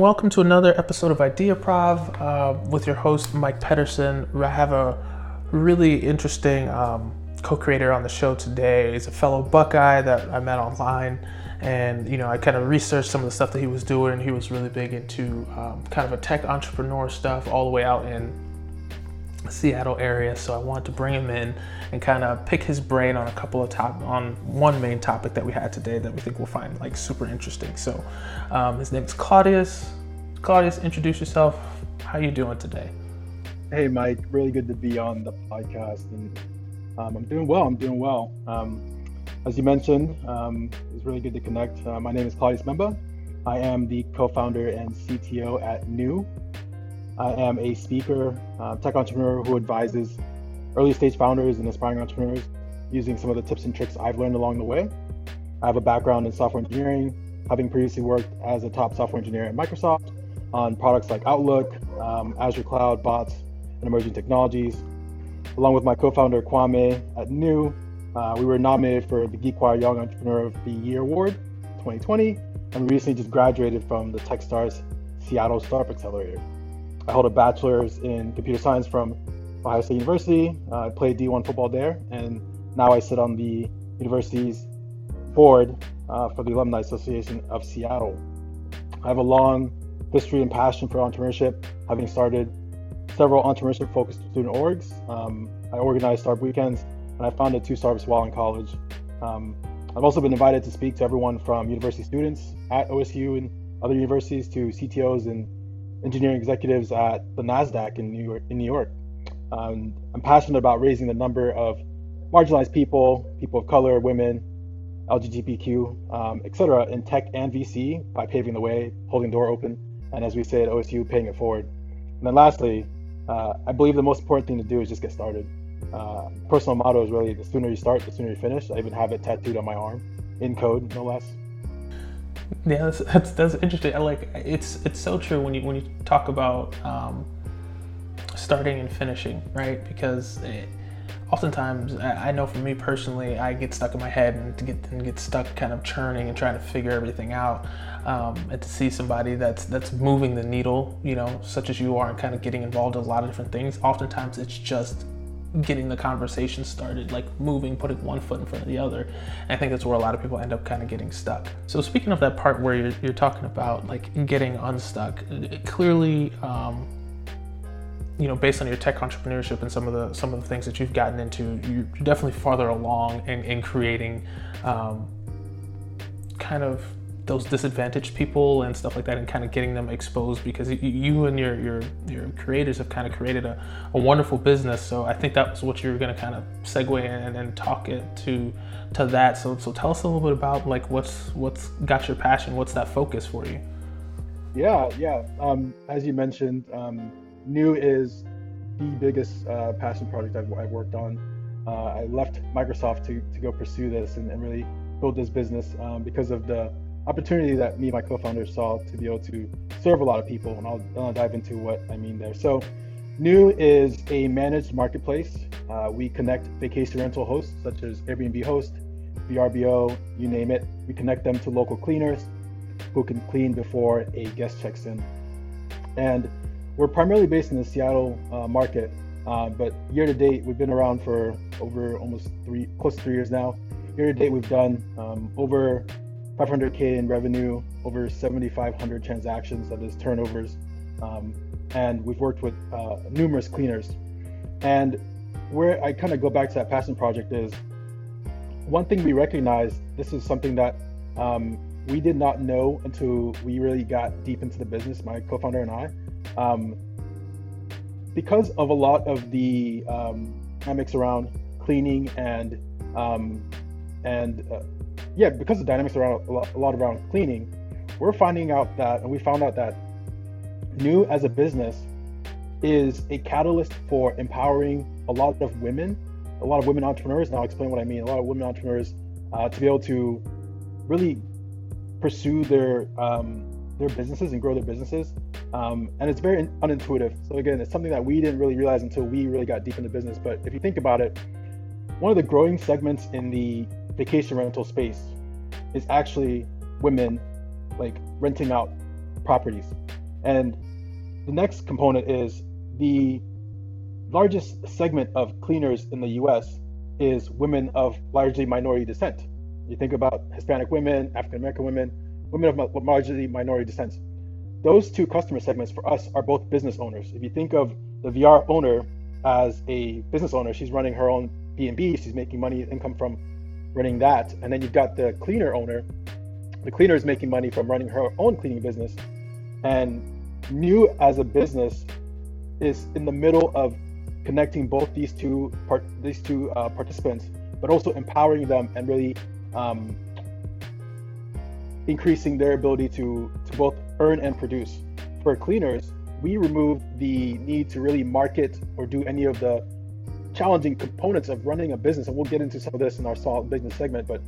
welcome to another episode of Ideaprov uh, with your host Mike Pedersen. I have a really interesting um, co-creator on the show today. He's a fellow Buckeye that I met online, and you know I kind of researched some of the stuff that he was doing. He was really big into um, kind of a tech entrepreneur stuff, all the way out in Seattle area. So I wanted to bring him in and kind of pick his brain on a couple of top on one main topic that we had today that we think we'll find like super interesting. So um, his name is Claudius. Claudius, introduce yourself. How you doing today? Hey Mike, really good to be on the podcast, and um, I'm doing well. I'm doing well. Um, as you mentioned, um, it's really good to connect. Uh, my name is Claudius Mbemba. I am the co-founder and CTO at Neu. I am a speaker, uh, tech entrepreneur who advises early stage founders and aspiring entrepreneurs using some of the tips and tricks I've learned along the way. I have a background in software engineering, having previously worked as a top software engineer at Microsoft on products like Outlook, um, Azure Cloud, bots, and emerging technologies. Along with my co-founder Kwame at Neu, uh, we were nominated for the GeekWire Young Entrepreneur of the Year Award 2020, and we recently just graduated from the TechStars Seattle Startup Accelerator. I hold a bachelor's in computer science from Ohio State University. Uh, I played D1 football there, and now I sit on the university's board uh, for the Alumni Association of Seattle. I have a long history and passion for entrepreneurship, having started several entrepreneurship focused student orgs. Um, I organized startup weekends, and I founded two startups while in college. Um, I've also been invited to speak to everyone from university students at OSU and other universities to CTOs and engineering executives at the NASDAQ in New York. In New York. Um, I'm passionate about raising the number of marginalized people, people of color, women, LGBTQ, um, etc., in tech and VC by paving the way, holding the door open, and as we at OSU, paying it forward. And then lastly, uh, I believe the most important thing to do is just get started. Uh, personal motto is really the sooner you start, the sooner you finish. I even have it tattooed on my arm, in code, no less. Yeah, that's, that's, that's interesting. I like it's it's so true when you when you talk about um, starting and finishing, right? Because it, oftentimes, I know for me personally, I get stuck in my head and get and get stuck kind of churning and trying to figure everything out. Um, and to see somebody that's that's moving the needle, you know, such as you are, and kind of getting involved in a lot of different things. Oftentimes, it's just getting the conversation started, like moving, putting one foot in front of the other. And I think that's where a lot of people end up kind of getting stuck. So speaking of that part where you're, you're talking about like getting unstuck, clearly, um, you know, based on your tech entrepreneurship and some of the some of the things that you've gotten into, you're definitely farther along in, in creating um, kind of those disadvantaged people and stuff like that and kind of getting them exposed because you and your your your creators have kind of created a, a wonderful business. So i think that was what you were going to kind of segue in and talk it to to that. So so tell us a little bit about like what's what's got your passion? What's that focus for you? Yeah yeah. Um, as you mentioned um, Neu is the biggest uh, passion project I've, I've worked on uh, i left microsoft to, to go pursue this and, and really build this business um, because of the opportunity that me and my co-founders saw to be able to serve a lot of people, and I'll, I'll dive into what I mean there. So, Neu is a managed marketplace. Uh, we connect vacation rental hosts such as Airbnb host, VRBO, you name it. We connect them to local cleaners who can clean before a guest checks in. And we're primarily based in the Seattle uh, market, uh, but year to date, we've been around for over almost three, close to three years now. Year to date, we've done um, over 500k in revenue, over 7,500 transactions, that is turnovers, um, and we've worked with uh, numerous cleaners. And where I kind of go back to that passion project is one thing we recognize. This is something that um, we did not know until we really got deep into the business. My co-founder and I, um, because of a lot of the um, dynamics around cleaning and um, and uh, yeah, because the dynamics around a lot, a lot around cleaning, we're finding out that, and we found out that Neu as a business is a catalyst for empowering a lot of women, a lot of women entrepreneurs. And I'll explain what I mean. A lot of women entrepreneurs uh, to be able to really pursue their um, their businesses and grow their businesses. Um, and it's very unintuitive. So again, it's something that we didn't really realize until we really got deep into business. But if you think about it, one of the growing segments in the vacation rental space is actually women like renting out properties. And the next component is the largest segment of cleaners in the US is women of largely minority descent. You think about Hispanic women, African American women, women of largely minority descent. Those two customer segments for us are both business owners. If you think of the VR owner as a business owner, she's running her own B&B, she's making money, income from running that. And then you've got the cleaner owner. The cleaner is making money from running her own cleaning business. And Neu as a business is in the middle of connecting both these two part these two uh, participants, but also empowering them and really um, increasing their ability to to both earn and produce. For cleaners, we remove the need to really market or do any of the challenging components of running a business, and we'll get into some of this in our small business segment. But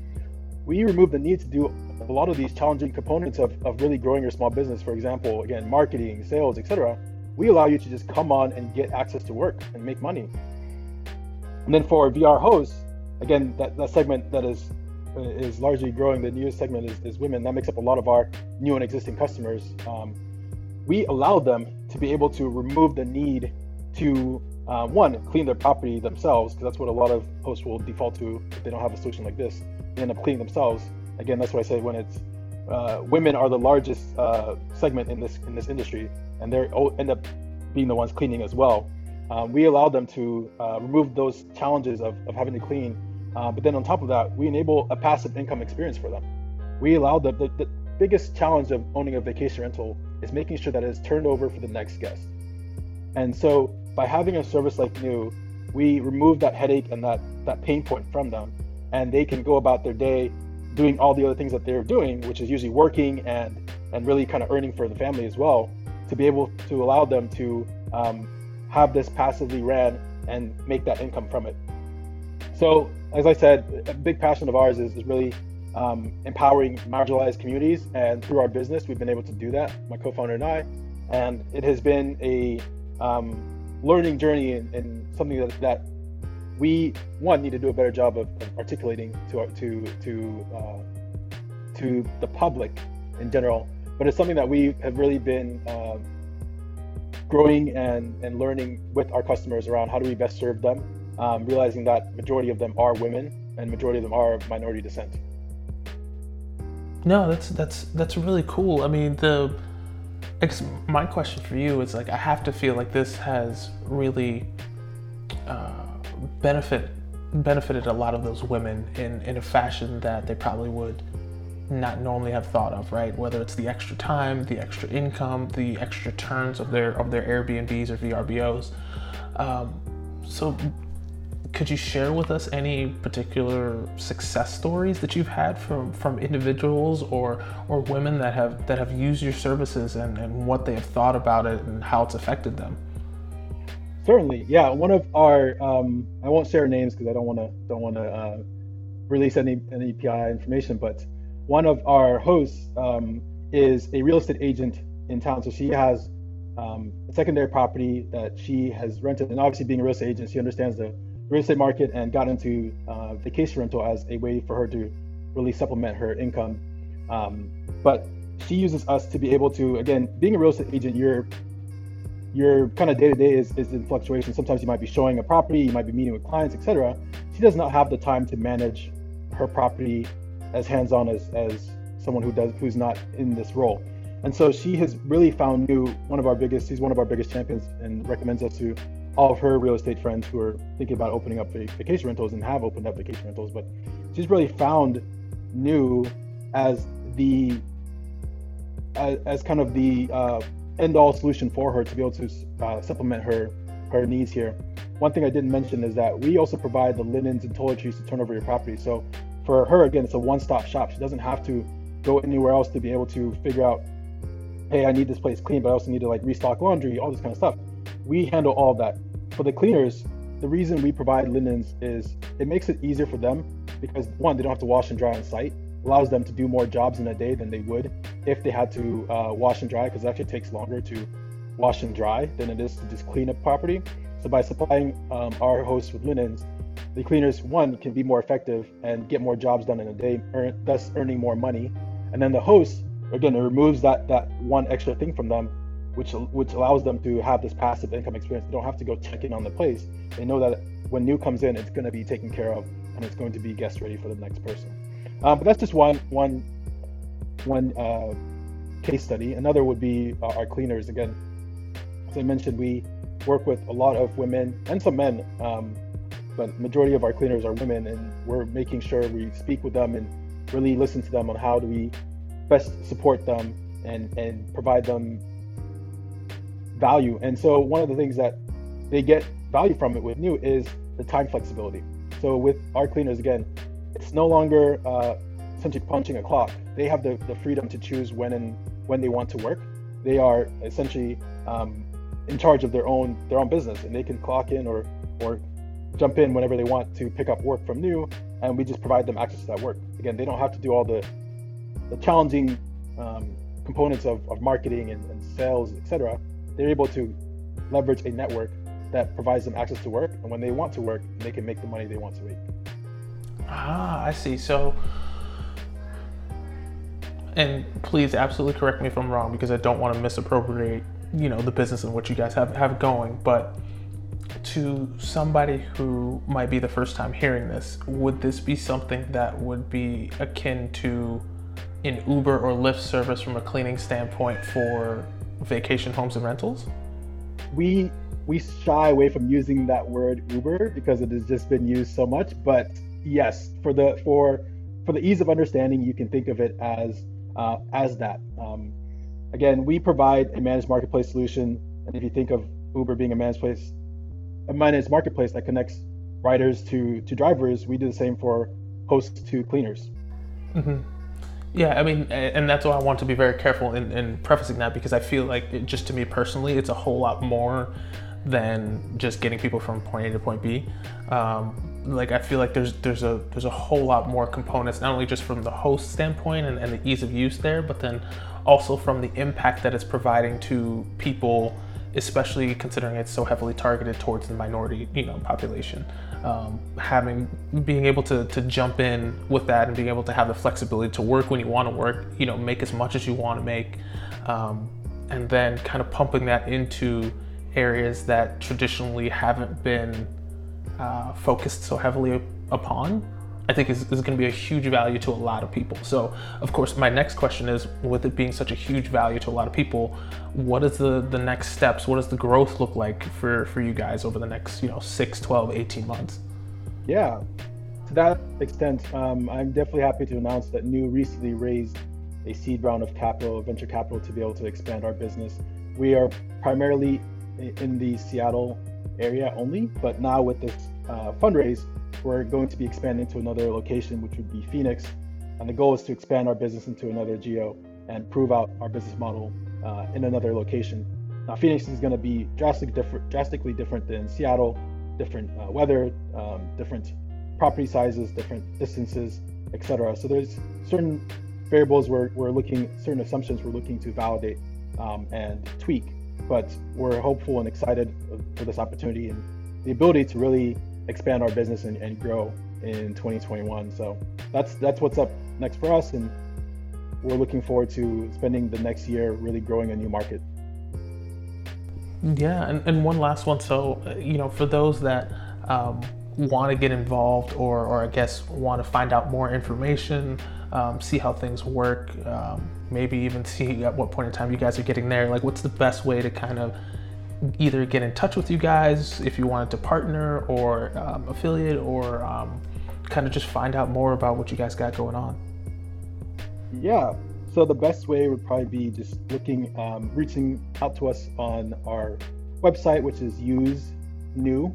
we remove the need to do a lot of these challenging components of, of really growing your small business. For example, again, marketing, sales, etc. We allow you to just come on and get access to work and make money. And then for VR hosts, again, that, that segment that is is largely growing. The newest segment is, is women. That makes up a lot of our new and existing customers. Um, we allow them to be able to remove the need to uh, one clean their property themselves because that's what a lot of hosts will default to if they don't have a solution like this. They end up cleaning themselves. Again, that's why I say when it's uh, women are the largest uh, segment in this in this industry, and they end up being the ones cleaning as well. Um, we allow them to uh, remove those challenges of, of having to clean uh, but then on top of that, we enable a passive income experience for them. We allow the, the, the biggest challenge of owning a vacation rental is making sure that it is turned over for the next guest. And so by having a service like Neu, we remove that headache and that, that pain point from them. And they can go about their day doing all the other things that they're doing, which is usually working and, and really kind of earning for the family as well, to be able to allow them to um, have this passively ran and make that income from it. So as I said, a big passion of ours is, is really um, empowering marginalized communities. And through our business, we've been able to do that, my co founder and I. And it has been a um, learning journey and, and something that, that we, one, need to do a better job of, of articulating to, our, to, to, uh, to the public in general. But it's something that we have really been uh, growing and, and learning with our customers around how do we best serve them um, realizing that majority of them are women and majority of them are minority descent. No, that's that's that's really cool. I mean, the my question for you is like I have to feel like this has really uh, benefit benefited a lot of those women in in a fashion that they probably would not normally have thought of, right? Whether it's the extra time, the extra income, the extra turns of their of their Airbnbs or VRBOs. Um, so could you share with us any particular success stories that you've had from, from individuals or, or women that have, that have used your services and, and what they have thought about it and how it's affected them? Certainly, yeah. One of our, um, I won't share names because I don't want to don't want to uh, release any any PI information, but one of our hosts um, is a real estate agent in town. So she has um, a secondary property that she has rented, and obviously being a real estate agent, she understands the real estate market and got into uh, vacation rental as a way for her to really supplement her income. Um, but she uses us to be able to, again, being a real estate agent, your your kind of day to day is is in fluctuation. Sometimes you might be showing a property, you might be meeting with clients, etc. She does not have the time to manage her property as hands on as as someone who does who's not in this role. And so she has really found Neu one of our biggest. He's one of our biggest champions and recommends us to all of her real estate friends who are thinking about opening up vacation rentals and have opened up vacation rentals, but she's really found Neu as the as, as kind of the uh, end all solution for her to be able to uh, supplement her her needs here. One thing I didn't mention is that we also provide the linens and toiletries to turn over your property. So for her, again, it's a one-stop shop. She doesn't have to go anywhere else to be able to figure out, hey, I need this place clean, but I also need to like restock laundry, all this kind of stuff we handle all that. For the cleaners, the reason we provide linens is it makes it easier for them because one, they don't have to wash and dry on site, allows them to do more jobs in a day than they would if they had to uh, wash and dry because it actually takes longer to wash and dry than it is to just clean up property. So by supplying um, our hosts with linens, the cleaners one can be more effective and get more jobs done in a day, earn, thus earning more money. And then the hosts again, it removes that that one extra thing from them, which which allows them to have this passive income experience. They don't have to go check in on the place. They know that when Neu comes in, it's going to be taken care of, and it's going to be guest ready for the next person. Um, but that's just one one one uh, case study. Another would be uh, our cleaners. Again, as I mentioned, we work with a lot of women and some men, um, but majority of our cleaners are women, and we're making sure we speak with them and really listen to them on how do we best support them and and provide them value. And so one of the things that they get value from it with Neu is the time flexibility. So with our cleaners, again, it's no longer uh, essentially punching a clock. They have the, the freedom to choose when and when they want to work. They are essentially um, in charge of their own their own business, and they can clock in or or jump in whenever they want to pick up work from Neu, and we just provide them access to that work. Again, they don't have to do all the the challenging um, components of, of marketing and, and sales, etc. They're able to leverage a network that provides them access to work, and when they want to work, they can make the money they want to make. Ah, I see. So, and please absolutely correct me if I'm wrong because I don't want to misappropriate, you know, the business and what you guys have have going. But to somebody who might be the first time hearing this, would this be something that would be akin to an Uber or Lyft service from a cleaning standpoint for vacation homes and rentals? We we shy away from using that word Uber because it has just been used so much. But yes, for the for for the ease of understanding, you can think of it as uh, as that. Um, again, we provide a managed marketplace solution, and if you think of Uber being a managed place, a managed marketplace that connects riders to to drivers, we do the same for hosts to cleaners. Mm-hmm. Yeah, I mean, and that's why I want to be very careful in, in prefacing that because I feel like, it, just to me personally, it's a whole lot more than just getting people from point A to point B. Um, like I feel like there's there's a there's a whole lot more components, not only just from the host standpoint and, and the ease of use there, but then also from the impact that it's providing to people, especially considering it's so heavily targeted towards the minority, you know, population. Um, having being able to, to jump in with that and being able to have the flexibility to work when you want to work, you know, make as much as you want to make, um, and then kind of pumping that into areas that traditionally haven't been uh, focused so heavily upon, I think is, is going to be a huge value to a lot of people. So, of course, my next question is with it being such a huge value to a lot of people, what is the, the next steps? What does the growth look like for, for you guys over the next, you know, 6, 12, 18 months? Yeah, to that extent, um, I'm definitely happy to announce that Neu recently raised a seed round of capital, venture capital, to be able to expand our business. We are primarily in the Seattle area only. But now with this uh, fundraise, we're going to be expanding to another location, which would be Phoenix. And the goal is to expand our business into another geo and prove out our business model uh, in another location. Now, Phoenix is going to be drastically different, drastically different than Seattle. Different uh, weather, um, different property sizes, different distances, etc. So there's certain variables we're, we're looking, certain assumptions we're looking to validate um, and tweak but we're hopeful and excited for this opportunity and the ability to really expand our business and, and grow in 2021. So that's that's what's up next for us, and we're looking forward to spending the next year really growing a new market. Yeah, and, and one last one. So, you know, for those that um, want to get involved or, or I guess want to find out more information, um, see how things work, um, maybe even see at what point in time you guys are getting there. Like, what's the best way to kind of either get in touch with you guys if you wanted to partner or um, affiliate or um, kind of just find out more about what you guys got going on? Yeah. So the best way would probably be just looking, um, reaching out to us on our website, which is use new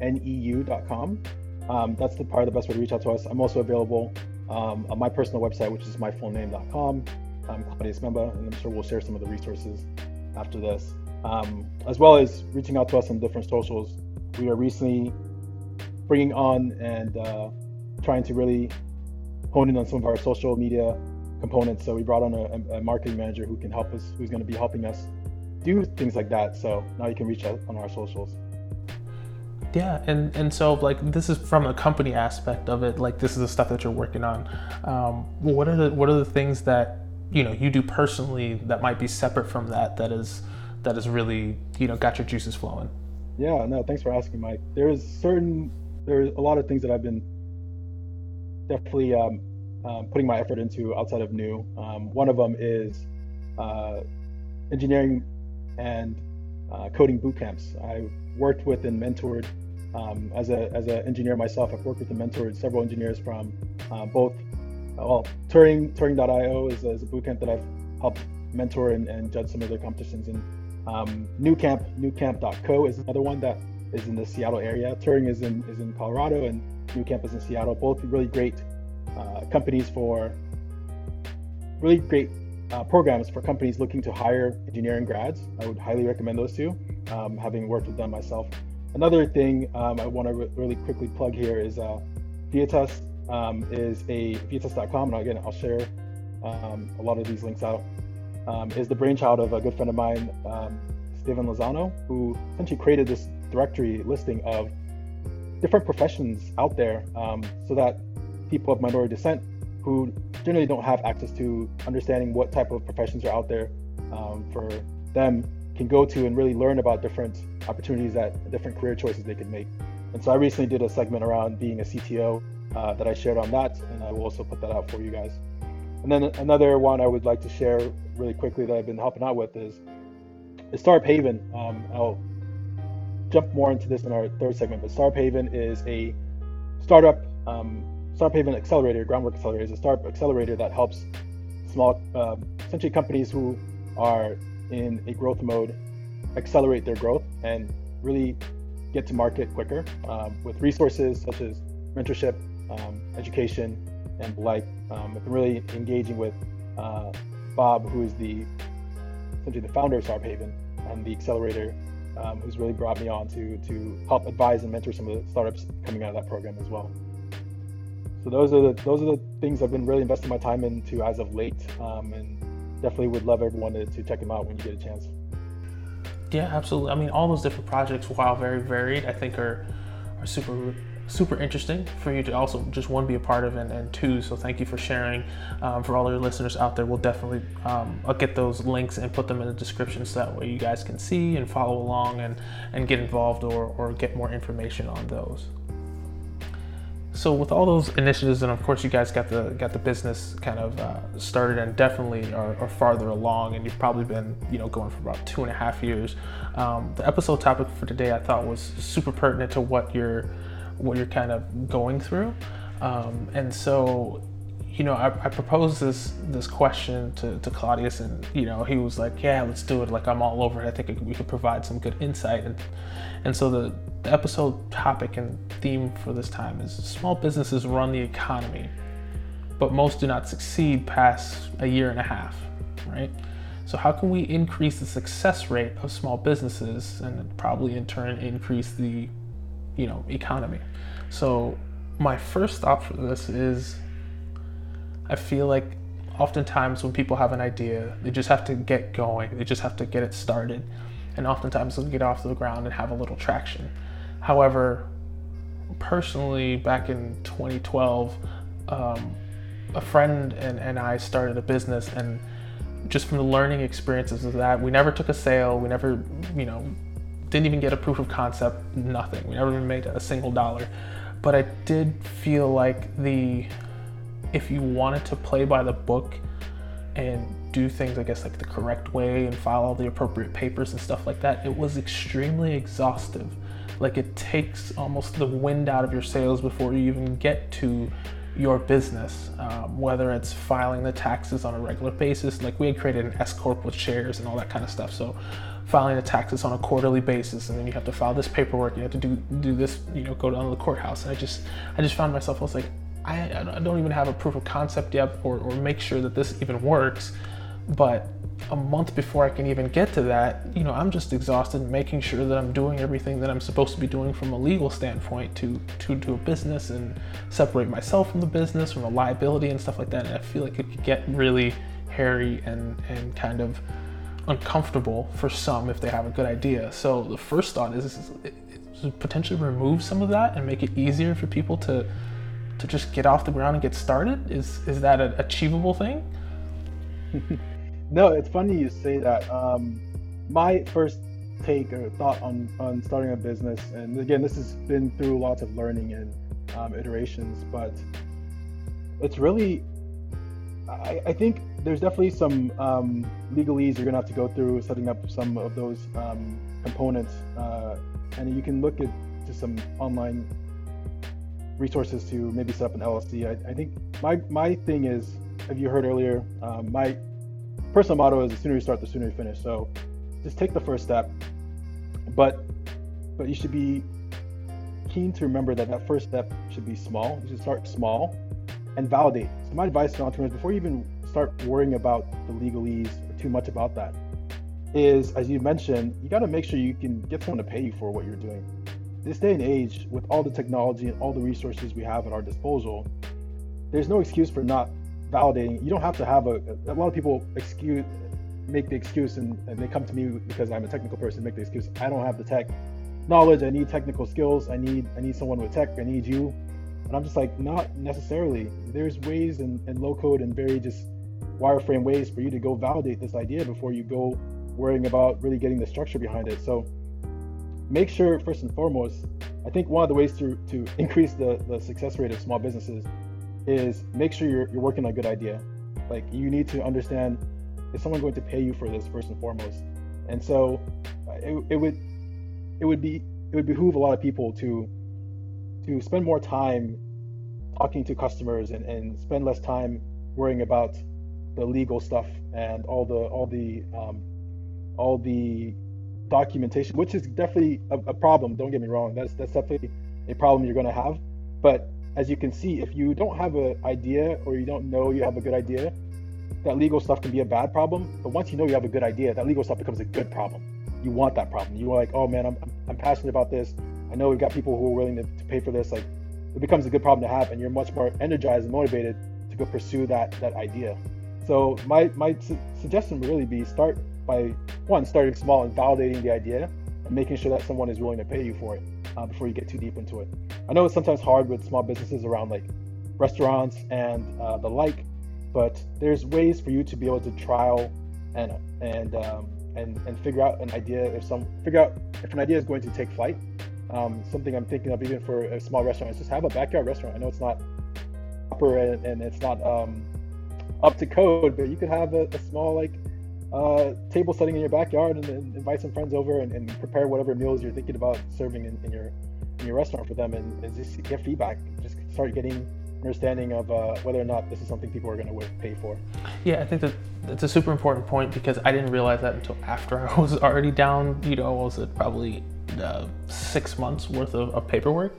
neu.com. Um, that's the of the best way to reach out to us. I'm also available um, on my personal website, which is myfullname.com. I'm Claudius Mbemba, and I'm sure we'll share some of the resources after this, um, as well as reaching out to us on different socials. We are recently bringing on and uh, trying to really hone in on some of our social media components. So we brought on a, a marketing manager who can help us, who's going to be helping us do things like that. So now you can reach out on our socials. Yeah, and and so like this is from a company aspect of it. Like this is the stuff that you're working on. Um, what are the what are the things that you know you do personally that might be separate from that that is that is really you know got your juices flowing. Yeah no thanks for asking mike. There's certain there's a lot of things that i've been definitely um, um, putting my effort into outside of Neu um, one of them is uh, engineering and uh, coding boot camps. I worked with and mentored um, as a as an engineer myself i've worked with and mentored several engineers from uh, both well, Turing Turing.io is, is a bootcamp that I've helped mentor and, and judge some of their competitions. And um, Nucamp, Nucamp.co is another one that is in the Seattle area. Turing is in is in Colorado, and Nucamp is in Seattle. Both really great uh, companies for really great uh, programs for companies looking to hire engineering grads. I would highly recommend those two, um, having worked with them myself. Another thing um, I want to re- really quickly plug here is uh, Vietas um, is a vietas.com, and again, I'll share um, a lot of these links out. Um, is the brainchild of a good friend of mine, um, Steven Lozano, who essentially created this directory listing of different professions out there um, so that people of minority descent who generally don't have access to understanding what type of professions are out there um, for them can go to and really learn about different opportunities that different career choices they can make. And so I recently did a segment around being a CTO uh, that I shared on that, and I will also put that out for you guys. And then another one I would like to share really quickly that I've been helping out with is, is Startup Haven. Um, I'll jump more into this in our third segment, but Startup Haven is a startup um, Startup Haven accelerator, groundwork accelerator, is a startup accelerator that helps small, uh, essentially companies who are in a growth mode accelerate their growth and really get to market quicker um, with resources such as mentorship, um, education, and like um, I've been really engaging with uh, Bob, who is the essentially the founder of Startup Haven and the accelerator, um, who's really brought me on to to help advise and mentor some of the startups coming out of that program as well. So those are the those are the things I've been really investing my time into as of late, um, and definitely would love everyone to, to check them out when you get a chance. Yeah, absolutely. I mean, all those different projects, while very varied, I think are are super super interesting for you to also just one be a part of and, and two so thank you for sharing um, for all your listeners out there. We'll definitely um, I'll get those links and put them in the description so that way you guys can see and follow along and and get involved or, or get more information on those. So with all those initiatives and of course you guys got the got the business kind of uh, started and definitely are, are, farther along and you've probably been you know going for about two and a half years um, the episode topic for today i thought was super pertinent to what you're what you're kind of going through. Um, and so, you know, I, I, proposed this this question to, to Claudius, and you know, he was like, "Yeah, let's do it. Like, I'm all over it. I think we could provide some good insight." And and so the, the episode topic and theme for this time is small businesses run the economy, but most do not succeed past a year and a half, right? So how can we increase the success rate of small businesses and probably in turn increase the you know economy. So my first thought for this is I feel like oftentimes when people have an idea, they just have to get going. They just have to get it started. And oftentimes they'll get off the ground and have a little traction. However, personally, back in 2012, um, a friend and, and I started a business and just from the learning experiences of that, we never took a sale. We never, you know, didn't even get a proof of concept, nothing. We never even made a single dollar. But I did feel like the, if you wanted to play by the book and do things, I guess, like the correct way and file all the appropriate papers and stuff like that, it was extremely exhaustive. Like it takes almost the wind out of your sails before you even get to your business, um, whether it's filing the taxes on a regular basis. Like we had created an S corp with shares and all that kind of stuff. So filing the taxes on a quarterly basis, and then you have to file this paperwork. You have to do do this. You know, go down to the courthouse. And I just I just found myself. I was like, I, I don't even have a proof of concept yet, or or make sure that this even works. But a month before I can even get to that, you know, I'm just exhausted making sure that I'm doing everything that I'm supposed to be doing from a legal standpoint to to do a business and separate myself from the business, from a liability and stuff like that. And I feel like it could get really hairy and and kind of uncomfortable for some if they have a good idea. So the first thought is, is, is potentially remove some of that and make it easier for people to to just get off the ground and get started. Is is that an achievable thing? no, it's funny you say that. Um, my first take or thought on, on starting a business, and again, this has been through lots of learning and um, iterations, but it's really, I, I, think there's definitely some um, legalese you're gonna have to go through setting up some of those um, components, uh, and you can look at to some online resources to maybe set up an LLC. I, I think my my thing is, if you heard earlier, um, my personal motto is the sooner you start, the sooner you finish. So just take the first step, but but you should be keen to remember that that first step should be small. You should start small and validate. So my advice to entrepreneurs before you even start worrying about the legalese or too much about that is, as you mentioned, you got to make sure you can get someone to pay you for what you're doing. This day and age, with all the technology and all the resources we have at our disposal, there's no excuse for not validating. You don't have to have a. A lot of people excuse make the excuse and, and they come to me because I'm a technical person. Make the excuse. I don't have the tech knowledge. I need technical skills. I need I need someone with tech. I need you. And I'm just like, not necessarily. There's ways and, and low code and very just wireframe ways for you to go validate this idea before you go worrying about really getting the structure behind it. So make sure first and foremost, I think one of the ways to to increase the, the success rate of small businesses is make sure you're, you're working on a good idea. Like you need to understand is someone going to pay you for this first and foremost? And so it, it would it would be it would behoove a lot of people to to spend more time talking to customers and, and spend less time worrying about the legal stuff and all the all the um, all the documentation, which is definitely a, a, problem. Don't get me wrong. That's that's definitely a problem you're going to have. But as you can see, if you don't have an idea or you don't know you have a good idea, that legal stuff can be a bad problem. But once you know you have a good idea, that legal stuff becomes a good problem. You want that problem. You are like, oh man, I'm, I'm passionate about this. I know we've got people who are willing to, to pay for this. Like, it becomes a good problem to have, and you're much more energized and motivated to go pursue that that idea. So my my su- suggestion would really be start by one starting small and validating the idea and making sure that someone is willing to pay you for it uh, before you get too deep into it. I know it's sometimes hard with small businesses around like restaurants and uh, the like, but there's ways for you to be able to trial and and um, and and figure out an idea if some figure out if an idea is going to take flight. Um, something I'm thinking of even for a small restaurant is just have a backyard restaurant. I know it's not proper and, and it's not um, up to code, but you could have a, a small like uh, table setting in your backyard and, and invite some friends over and, and, prepare whatever meals you're thinking about serving in, in your in your restaurant for them and, and just get feedback. Just start getting understanding of uh, whether or not this is something people are going to pay for. Yeah, I think that that's a super important point because I didn't realize that until after I was already down. You know, was it probably uh, six months worth of, of paperwork,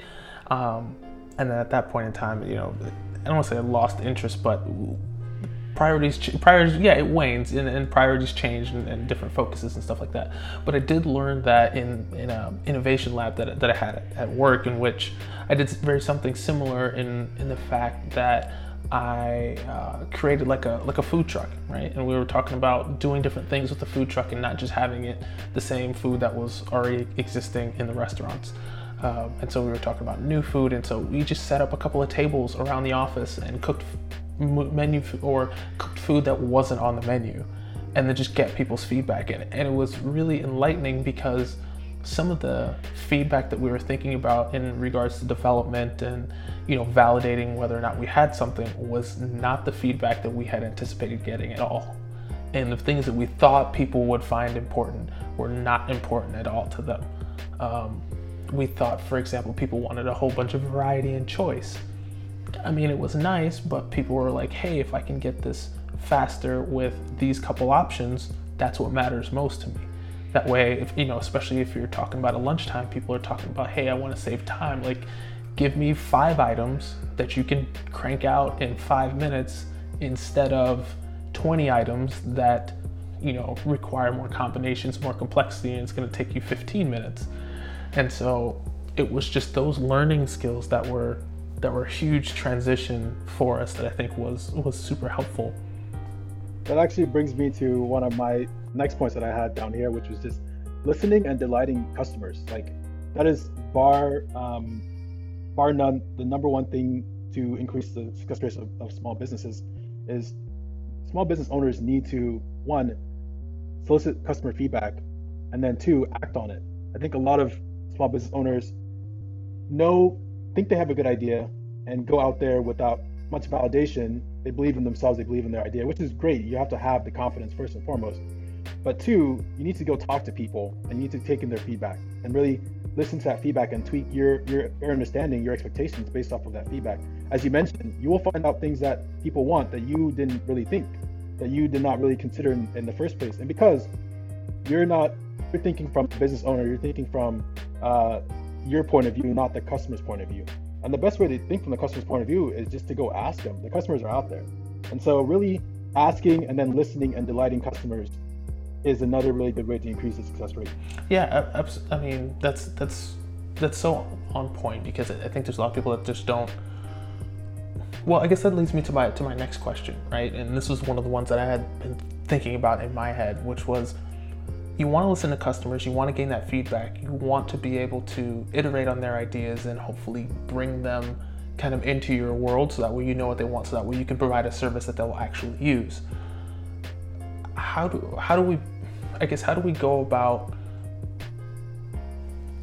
um, and then at that point in time, you know, I don't want to say I lost interest, but priorities priorities yeah it wanes and, and priorities change and, and, different focuses and stuff like that but i did learn that in in an innovation lab that, that i had at work in which i did very something similar in in the fact that I uh, created like a like a food truck, right? And we were talking about doing different things with the food truck and not just having it the same food that was already existing in the restaurants. Um, and so we were talking about new food, and so we just set up a couple of tables around the office and cooked menu or cooked food that wasn't on the menu and then just get people's feedback. And, and it was really enlightening because some of the feedback that we were thinking about in regards to development and you know validating whether or not we had something was not the feedback that we had anticipated getting at all. And the things that we thought people would find important were not important at all to them. Um, we thought for example people wanted a whole bunch of variety and choice I mean, it was nice, but people were like, hey, if I can get this faster with these couple options, that's what matters most to me. That way, if you know, especially if you're talking about a lunchtime, people are talking about, hey, I want to save time. Like, give me five items that you can crank out in five minutes instead of 20 items that you know require more combinations more complexity and it's going to take you 15 minutes and so it was just those learning skills that were that were a huge transition for us that I think was was super helpful. That actually brings me to one of my next points that I had down here, which was just listening and delighting customers. Like that is bar um, bar none the number one thing to increase the success rate of, of small businesses is small business owners need to one solicit customer feedback, and then two act on it. I think a lot of small business owners know think they have a good idea and go out there without much validation. They believe in themselves, they believe in their idea, which is great. You have to have the confidence first and foremost. But two, you need to go talk to people and you need to take in their feedback and really listen to that feedback and tweak your, your your understanding, your expectations based off of that feedback. As you mentioned, you will find out things that people want that you didn't really think, that you did not really consider in, in the first place. And because you're not you're thinking from business owner, you're thinking from uh, your point of view, not the customer's point of view. And the best way to think from the customer's point of view is just to go ask them. The customers are out there. And so really asking and then listening and delighting customers is another really good way to increase the success rate. Yeah, I, mean that's that's that's so on point because I think there's a lot of people that just don't. Well, I guess that leads me to my to my next question, right? And this was one of the ones that I had been thinking about in my head, which was you want to listen to customers, you want to gain that feedback, you want to be able to iterate on their ideas and hopefully bring them kind of into your world so that way you know what they want, so that way you can provide a service that they'll actually use. How do how do we I guess how do we go about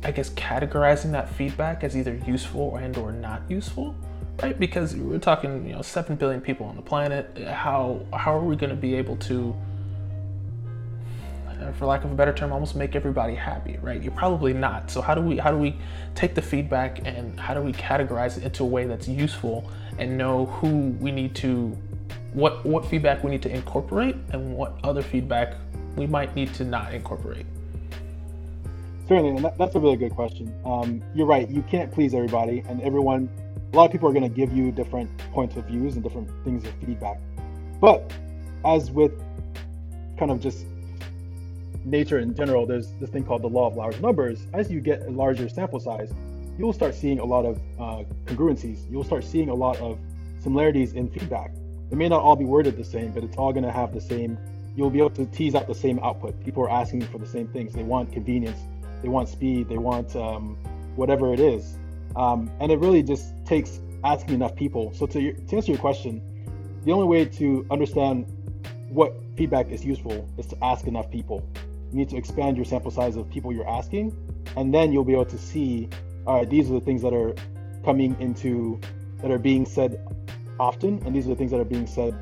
I guess categorizing that feedback as either useful and or not useful? Right? Because we're talking, you know, 7 billion people on the planet. How how are we going to be able to for lack of a better term, almost make everybody happy, right? You're probably not. So how do we how do we take the feedback and how do we categorize it into a way that's useful and know who we need to what what feedback we need to incorporate and what other feedback we might need to not incorporate? Certainly, and that, that's a really good question. Um, you're right. You can't please everybody, and everyone. A lot of people are going to give you different points of views and different things of feedback. But as with kind of just nature in general, there's this thing called the law of large numbers. As you get a larger sample size, you'll start seeing a lot of uh, congruencies. You'll start seeing a lot of similarities in feedback. It may not all be worded the same, but it's all going to have the same. You'll be able to tease out the same output. People are asking for the same things. They want convenience. They want speed. They want um, whatever it is. Um, and it really just takes asking enough people. So to, to answer your question, the only way to understand what feedback is useful is to ask enough people you need to expand your sample size of people you're asking, and then you'll be able to see, all right, these are the things that are coming into that are being said often, and these are the things that are being said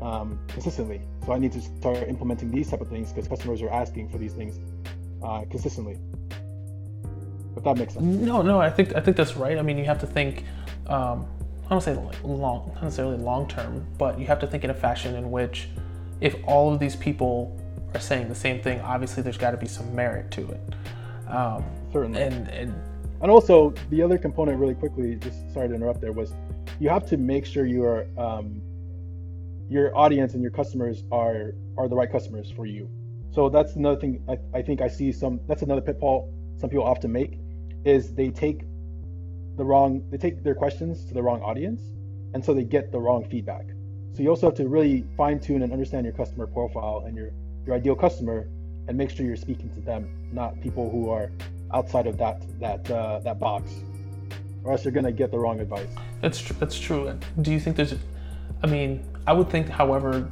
um, consistently. So I need to start implementing these type of things because customers are asking for these things uh, consistently. If that makes sense. No, no, I think I think that's right. I mean, you have to think. Um, I don't say long, not necessarily long term, but you have to think in a fashion in which, if all of these people are saying the same thing, obviously there's got to be some merit to it. Um, Certainly. And, and and also the other component, really quickly, just sorry to interrupt there, was you have to make sure you are um, your audience and your customers are are the right customers for you. So that's another thing I, I think I see some. That's another pitfall some people often make is they take the wrong they take their questions to the wrong audience, and so they get the wrong feedback. So you also have to really fine tune and understand your customer profile and your your ideal customer and make sure you're speaking to them, not people who are outside of that that uh, that box, or else you're gonna get the wrong advice. That's tr- that's true. Do you think there's? I mean, I would think, however,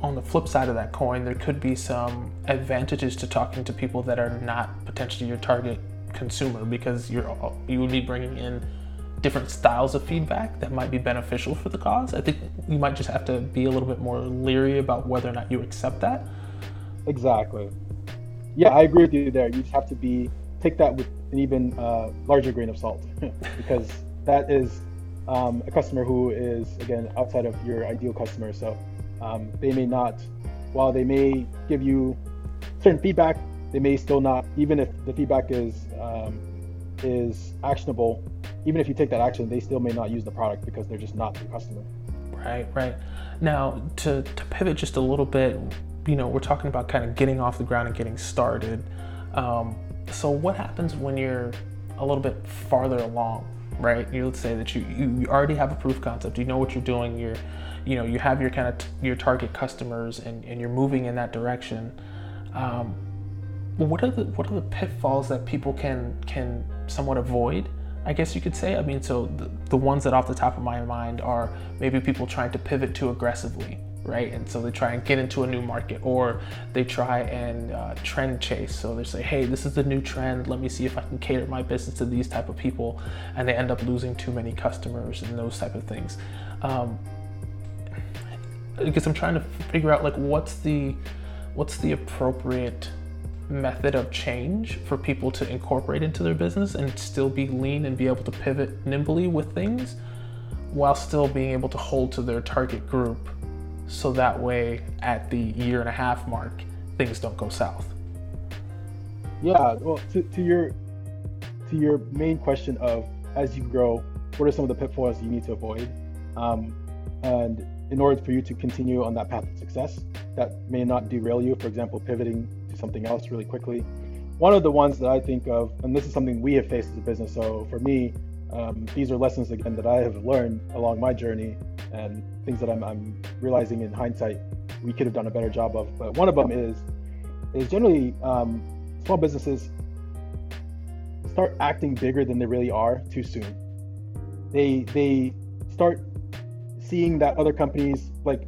on the flip side of that coin, there could be some advantages to talking to people that are not potentially your target consumer because you're you would be bringing in different styles of feedback that might be beneficial for the cause. I think you might just have to be a little bit more leery about whether or not you accept that. Exactly. Yeah, I agree with you there. You just have to be take that with an even uh, larger grain of salt because that is um, a customer who is again outside of your ideal customer. So um, they may not, while they may give you certain feedback, they may still not. Even if the feedback is um, is actionable, even if you take that action, they still may not use the product because they're just not your customer. Right, right. Now to to pivot just a little bit you know, we're talking about kind of getting off the ground and getting started. Um, so what happens when you're a little bit farther along, right? You let's say that you, you already have a proof concept, you know what you're doing, you're, you know, you have your kind of t- your target customers and, and you're moving in that direction. Um, what are the what are the pitfalls that people can can somewhat avoid? I guess you could say. I mean, so the, the ones that off the top of my mind are maybe people trying to pivot too aggressively, right? And so they try and get into a new market, or they try and uh, trend chase. So they say, "Hey, this is the new trend. Let me see if I can cater my business to these type of people," and they end up losing too many customers and those type of things. Um, because I'm trying to figure out like what's the what's the appropriate method of change for people to incorporate into their business and still be lean and be able to pivot nimbly with things while still being able to hold to their target group so that way at the year and a half mark things don't go south. Yeah well to, to your to your main question of as you grow what are some of the pitfalls you need to avoid? Um, and in order for you to continue on that path of success that may not derail you for example pivoting to something else really quickly one of the ones that i think of and this is something we have faced as a business so for me um, these are lessons again that I have learned along my journey and things that I'm, I'm, realizing in hindsight we could have done a better job of. But one of them is is generally um, small businesses start acting bigger than they really are too soon. They they start seeing that other companies like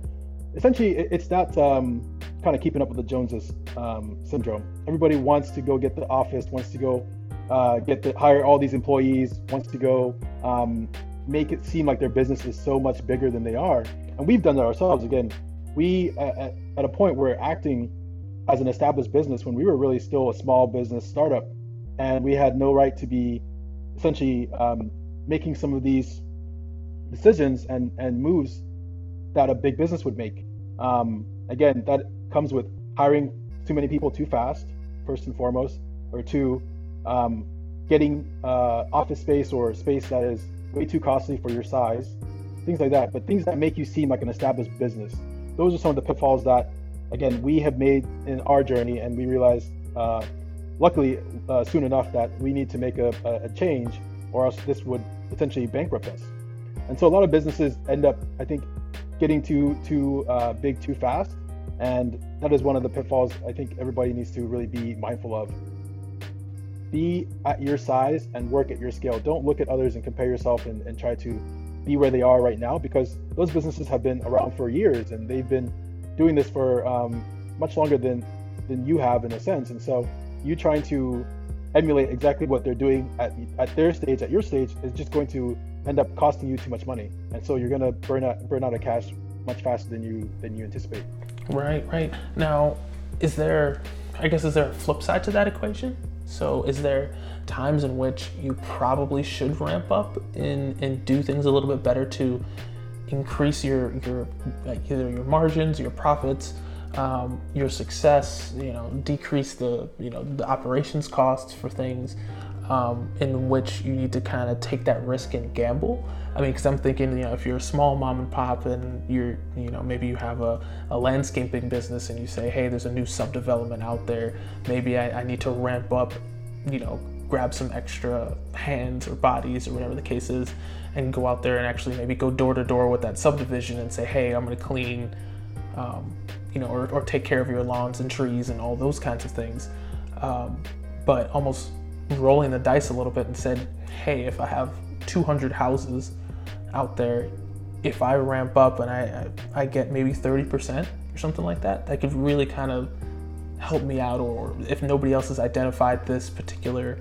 essentially it's that um, kind of keeping up with the Joneses um, syndrome. Everybody wants to go get the office, wants to go uh, get to hire all these employees, wants to go um, make it seem like their business is so much bigger than they are. And we've done that ourselves. Again, we at, at a point we're acting as an established business when we were really still a small business startup, and we had no right to be essentially um, making some of these decisions and and moves that a big business would make. Um, again, that comes with hiring too many people too fast, first and foremost, or two, um, getting uh, office space or space that is way too costly for your size, things like that. But things that make you seem like an established business. Those are some of the pitfalls that, again, we have made in our journey, and we realized, uh, luckily, uh, soon enough that we need to make a, a, change, or else this would essentially bankrupt us. And so a lot of businesses end up, I think, getting too too uh, big too fast, and that is one of the pitfalls I think everybody needs to really be mindful of be at your size and work at your scale. Don't look at others and compare yourself and, and try to be where they are right now because those businesses have been around for years and they've been doing this for um, much longer than than you have in a sense. And so you trying to emulate exactly what they're doing at at their stage, at your stage, is just going to end up costing you too much money. And so you're gonna burn out burn out of cash much faster than you than you anticipate. Right, right. Now, is there I guess is there a flip side to that equation? So, is there times in which you probably should ramp up and, and do things a little bit better to increase your your either your margins, your profits, um, your success? You know, decrease the you know the operations costs for things um, in which you need to kind of take that risk and gamble. I mean, because I'm thinking, you know, if you're a small mom and pop and you're, you know, maybe you have a, a landscaping business and you say, hey, there's a new subdevelopment out there, maybe I, I need to ramp up, you know, grab some extra hands or bodies or whatever the case is and go out there and actually maybe go door to door with that subdivision and say, hey, I'm going to clean, um, you know, or, or, take care of your lawns and trees and all those kinds of things. Um, but almost rolling the dice a little bit and said, hey, if I have 200 houses out there, if I ramp up and I, I, get maybe 30% or something like that, that could really kind of help me out. Or if nobody else has identified this particular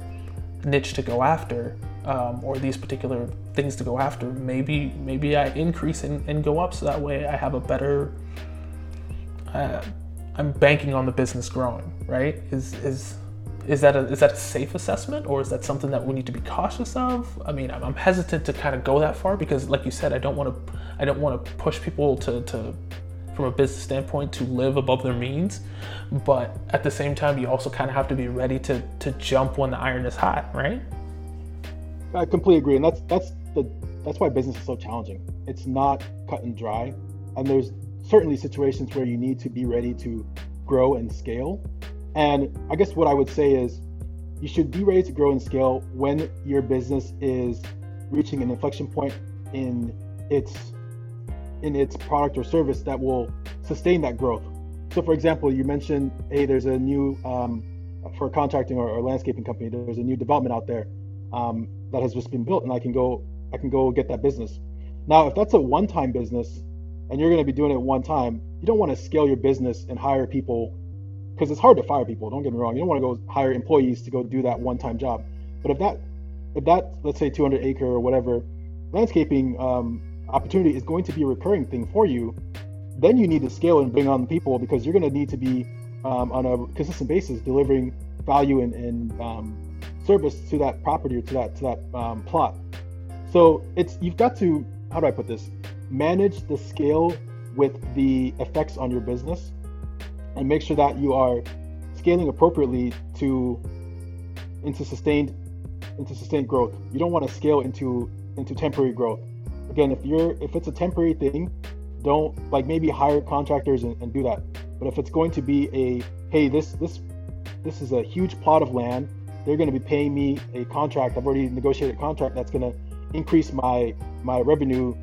niche to go after, um, or these particular things to go after, maybe maybe I increase and, and go up so that way I have a better. Uh, I'm banking on the business growing, right? Is is is that a, is that a safe assessment or is that something that we need to be cautious of? I mean i'm, I'm hesitant to kind of go that far because like you said i don't want to i don't want to push people to, to from a business standpoint to live above their means but at the same time you also kind of have to be ready to to jump when the iron is hot right? I completely agree and that's that's the that's why business is so challenging. It's not cut and dry and there's certainly situations where you need to be ready to grow and scale and I guess what I would say is you should be ready to grow and scale when your business is reaching an inflection point in its in its product or service that will sustain that growth. So, for example, you mentioned, hey, there's a new um, for contracting or, or, landscaping company, there's a new development out there um, that has just been built, and I can go I can go get that business. Now, if that's a one-time business, and you're going to be doing it one time, you don't want to scale your business and hire people because it's hard to fire people. Don't get me wrong. You don't want to go hire employees to go do that one-time job. But if that, if that, let's say 200 acre or whatever landscaping um, opportunity is going to be a recurring thing for you, then you need to scale and bring on people because you're going to need to be um, on a consistent basis delivering value and, and um, service to that property or to that to that um, plot. So it's you've got to how do I put this? Manage the scale with the effects on your business, and make sure that you are scaling appropriately to into sustained into sustained growth. You don't want to scale into into temporary growth. Again, if you're if it's a temporary thing, don't like maybe hire contractors and, and do that. But if it's going to be a hey, this this this is a huge plot of land, they're going to be paying me a contract. I've already negotiated a contract that's going to increase my my revenue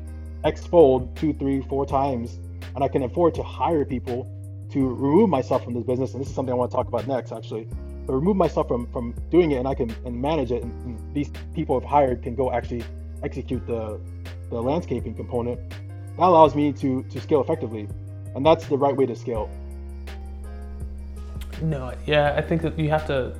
x fold two, three, four times, and I can afford to hire people to remove myself from this business. And this is something I want to talk about next, actually. But remove myself from from doing it, and I can and manage it. And, and these people I've hired can go actually execute the the landscaping component. That allows me to to scale effectively, and that's the right way to scale. No, yeah, I think that you have to.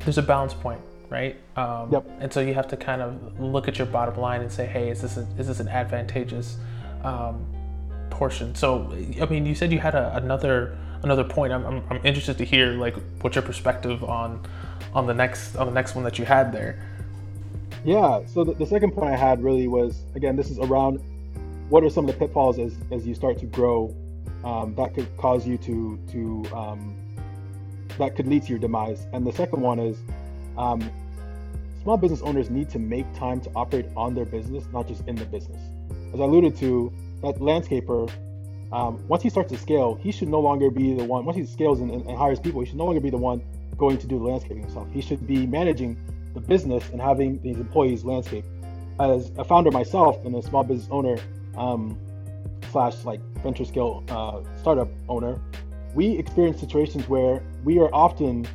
There's a balance point, right? Um, Yep. And so you have to kind of look at your bottom line and say, hey, is this a, is this an advantageous um, portion? So, I mean, you said you had a, another another point. I'm, I'm, I'm interested to hear like what's your perspective on on the next on the next one that you had there. Yeah. So the, the second point I had really was again, this is around what are some of the pitfalls as as you start to grow um, that could cause you to to um, that could lead to your demise. And the second one is um, small business owners need to make time to operate on their business, not just in the business. As I alluded to, that landscaper, um, once he starts to scale, he should no longer be the one. Once he scales and, and, hires people, he should no longer be the one going to do the landscaping himself. He should be managing the business and having these employees landscape. As a founder myself and a small business owner um, slash like venture scale uh, startup owner, we experience situations where we are often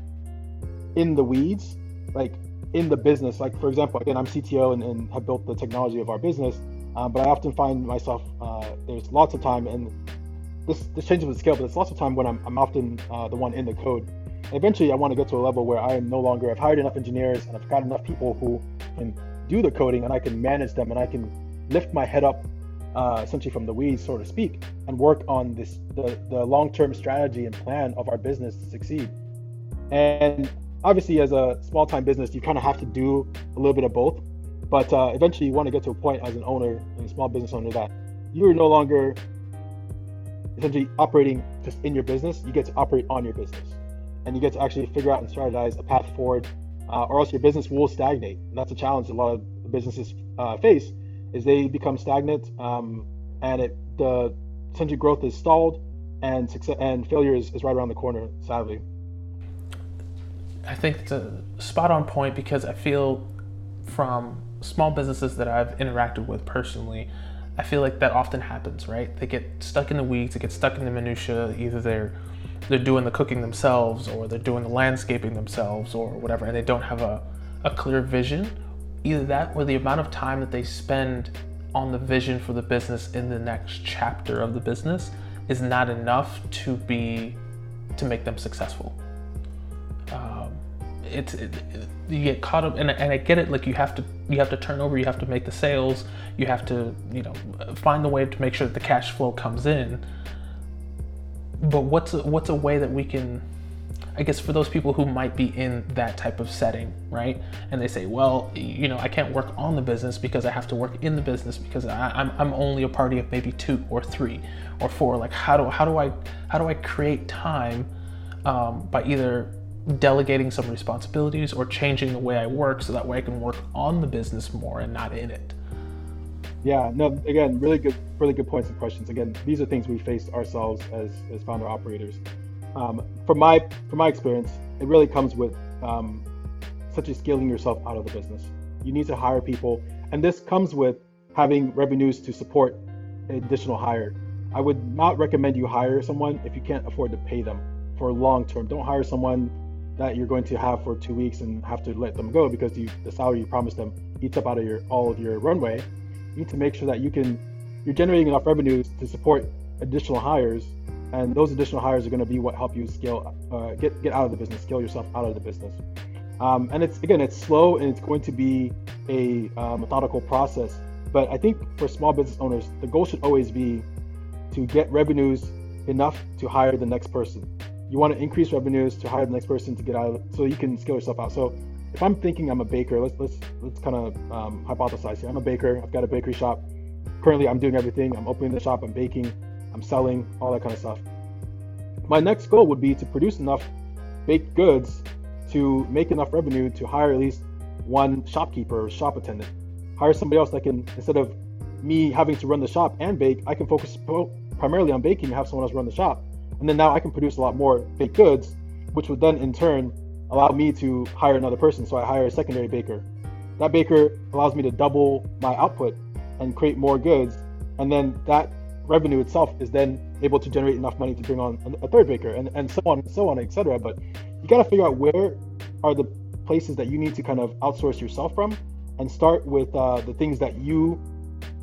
in the weeds, like in the business. Like for example, again, I'm CTO and, and have built the technology of our business, um, but I often find myself uh, there's lots of time, and this this changes with scale, but there's lots of time when I'm, I'm often uh, the one in the code. And eventually, I want to get to a level where I am no longer I've hired enough engineers and I've got enough people who can do the coding and I can manage them and I can lift my head up uh, essentially from the weeds, so to speak, and work on this the, the long-term strategy and plan of our business to succeed. And obviously, as a small-time business, you kind of have to do a little bit of both. But uh, eventually, you want to get to a point as an owner and a small business owner that you are no longer essentially operating just in your business. You get to operate on your business, and you get to actually figure out and strategize a path forward, uh, or else your business will stagnate. And that's a challenge a lot of businesses uh, face is they become stagnant um, and it the essentially growth is stalled and success and failure is, is right around the corner sadly I think it's a spot on point because I feel from small businesses that I've interacted with personally, I feel like that often happens, right? They get stuck in the weeds, they get stuck in the minutia. Either they're they're doing the cooking themselves or they're doing the landscaping themselves or whatever, and they don't have a, a clear vision. Either that or the amount of time that they spend on the vision for the business in the next chapter of the business is not enough to be to make them successful um, it's it, it- you get caught up and, and I get it like you have to you have to turn over you have to make the sales you have to you know find the way to make sure that the cash flow comes in but what's a, what's a way that we can I guess for those people who might be in that type of setting, right? And they say, well, you know, I can't work on the business because I have to work in the business because I, I'm, I'm only a party of maybe two or three or four. Like, how do how do I how do I create time um, by either delegating some responsibilities or changing the way I work so that way I can work on the business more and not in it. yeah no again really good really good points and questions. Again these are things we face ourselves as as founder operators. Um, from my from my experience it really comes with um, such as scaling yourself out of the business. You need to hire people and this comes with having revenues to support additional hire. I would not recommend you hire someone if you can't afford to pay them for long term. Don't hire someone that you're going to have for two weeks and have to let them go because you, the salary you promised them eats up out of your all of your runway you need to make sure that you can you're generating enough revenues to support additional hires, and those additional hires are going to be what help you scale, uh, get get out of the business, scale yourself out of the business. Um, and it's again, it's slow and it's going to be a uh, methodical process. But I think for small business owners, the goal should always be to get revenues enough to hire the next person. You want to increase revenues to hire the next person to get out, of, so you can scale yourself out. So if I'm thinking I'm a baker, let's let's let's kind of um, hypothesize here. I'm a baker. I've got a bakery shop. Currently, I'm doing everything. I'm opening the shop. I'm baking. I'm selling all that kind of stuff. My next goal would be to produce enough baked goods to make enough revenue to hire at least one shopkeeper or shop attendant. Hire somebody else that can instead of me having to run the shop and bake, I can focus primarily on baking and have someone else run the shop. And then now I can produce a lot more baked goods, which would then in turn allow me to hire another person. So I hire a secondary baker. That baker allows me to double my output and create more goods. And then that revenue itself is then able to generate enough money to bring on a third baker and, and so on and so on, etc. But you got to figure out where are the places that you need to kind of outsource yourself from and start with uh, the things that you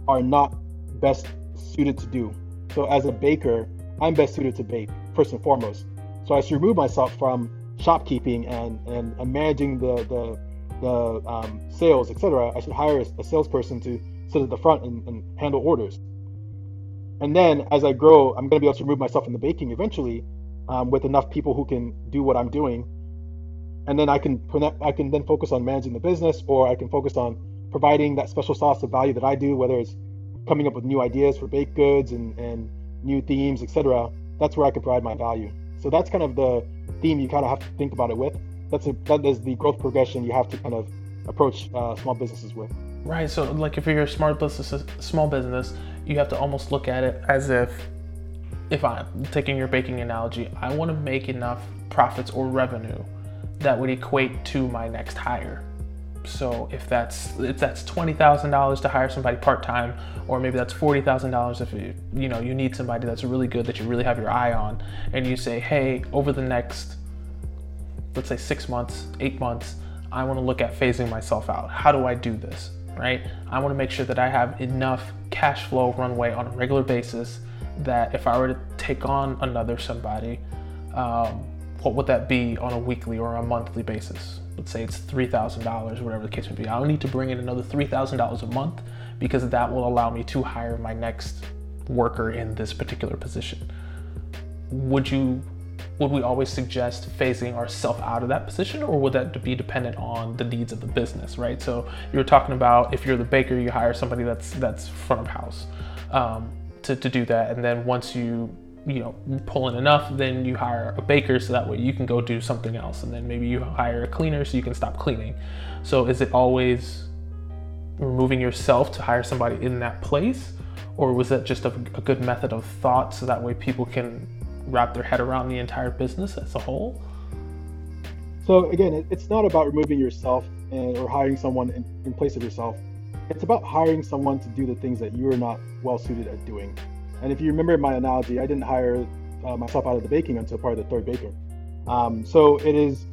are not best suited to do. So as a baker, I'm best suited to bake first and foremost. So I should remove myself from shopkeeping and and, and managing the the, the um, sales, etc. I should hire a, a, salesperson to sit at the front and, and handle orders. And then as I grow, I'm going to be able to remove myself from the baking eventually, um, with enough people who can do what I'm doing. And then I can I can then focus on managing the business, or I can focus on providing that special sauce of value that I do, whether it's coming up with new ideas for baked goods and, and new themes, etc. That's where I can provide my value. So that's kind of the theme you kind of have to think about it with. That's a, that is the growth progression you have to kind of approach uh, small businesses with. Right. So like if you're a smart business, small business, you have to almost look at it as if, if I'm taking your baking analogy, I want to make enough profits or revenue that would equate to my next hire. So if that's if that's twenty thousand dollars to hire somebody part time, or maybe that's forty thousand dollars if you you know you need somebody that's really good that you really have your eye on, and you say, hey, over the next let's say six months, eight months, I want to look at phasing myself out. How do I do this? Right? I want to make sure that I have enough cash flow runway on a regular basis that if I were to take on another somebody, um, what would that be on a weekly or a monthly basis? Let's say it's $3,000, whatever the case may be. I don't need to bring in another $3,000 a month because that will allow me to hire my next worker in this particular position. Would you would we always suggest phasing ourselves out of that position or would that be dependent on the needs of the business right so you're talking about if you're the baker you hire somebody that's that's front of house um, to, to do that and then once you you know pull in enough then you hire a baker so that way you can go do something else. And then maybe you hire a cleaner so you can stop cleaning. So is it always removing yourself to hire somebody in that place? Or was that just a, a good method of thought so that way people can wrap their head around the entire business as a whole? So again it's not about removing yourself or hiring someone in, place of yourself. It's about hiring someone to do the things that you're not well suited at doing and if you remember my analogy, I didn't hire uh, myself out of the baking until part of the third baker. Um, so it is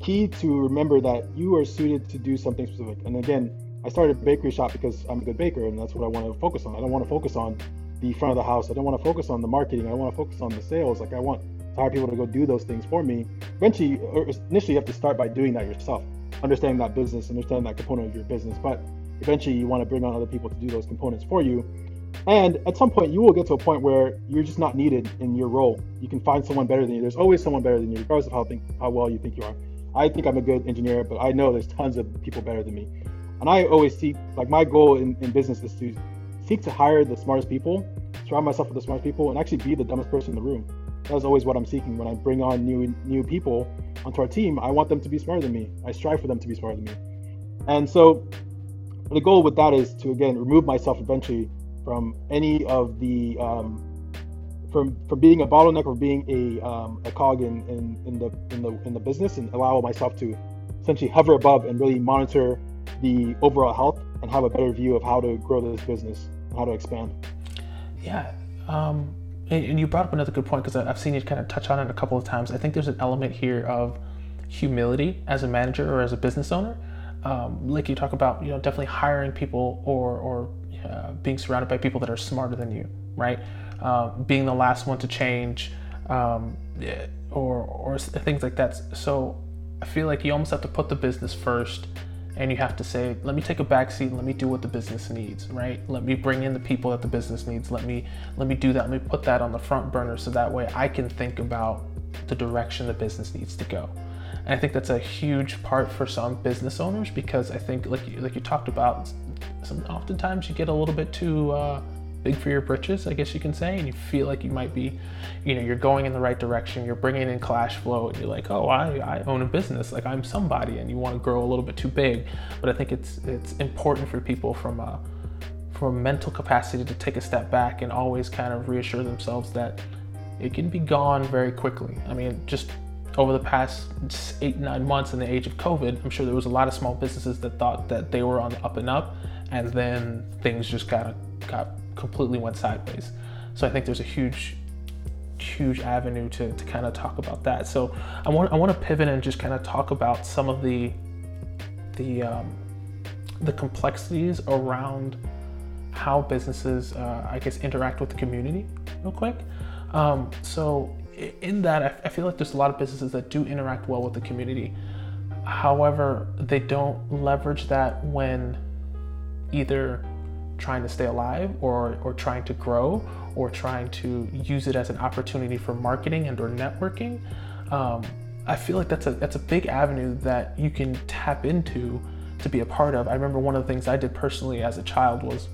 key to remember that you are suited to do something specific. And again, I started a bakery shop because I'm a good baker and that's what I want to focus on. I don't want to focus on the front of the house. I don't want to focus on the marketing. I want to focus on the sales. Like I want to hire people to go do those things for me. Eventually, initially, you have to start by doing that yourself, understanding that business, understanding that component of your business. But eventually, you want to bring on other people to do those components for you. And at some point, you will get to a point where you're just not needed in your role. You can find someone better than you. There's always someone better than you, regardless of how think how well you think you are. I think I'm a good engineer, but I know there's tons of people better than me. And I always seek, like my goal in, in business is to seek to hire the smartest people, surround myself with the smartest people, and actually be the dumbest person in the room. That's always what I'm seeking when I bring on new new people onto our team. I want them to be smarter than me. I strive for them to be smarter than me. And so the goal with that is to again remove myself eventually from any of the um, from from being a bottleneck or being a um, a cog in, in, in the in the in the business and allow myself to essentially hover above and really monitor the overall health and have a better view of how to grow this business and how to expand. Yeah. Um, and you brought up another good point because I've seen you kind of touch on it a couple of times. I think there's an element here of humility as a manager or as a business owner. Um, like you talk about, you know, definitely hiring people or, or uh, being surrounded by people that are smarter than you, right? Uh, being the last one to change, um, or or things like that. So I feel like you almost have to put the business first, and you have to say, let me take a back seat let me do what the business needs, right? Let me bring in the people that the business needs. Let me let me do that. Let me put that on the front burner so that way I can think about the direction the business needs to go. And I think that's a huge part for some business owners because I think, like you, like you talked about, some, oftentimes you get a little bit too uh, big for your britches, I guess you can say, and you feel like you might be, you know, you're going in the right direction, you're bringing in cash flow, and you're like, oh, I, I own a business, like I'm somebody, and you want to grow a little bit too big. But I think it's it's important for people from a from a mental capacity to take a step back and always kind of reassure themselves that it can be gone very quickly. I mean, just over the past eight, nine months in the age of COVID, I'm sure there was a lot of small businesses that thought that they were on the up and up, and then things just kind of got completely went sideways. So I think there's a huge, huge avenue to, to kind of talk about that. So I want I want to pivot and just kind of talk about some of the the um, the complexities around how businesses, uh, I guess, interact with the community, real quick. Um, so in that, I feel like there's a lot of businesses that do interact well with the community. However, they don't leverage that when either trying to stay alive or, or trying to grow or trying to use it as an opportunity for marketing and or networking. Um, I feel like that's a that's a big avenue that you can tap into to be a part of. I remember one of the things I did personally as a child was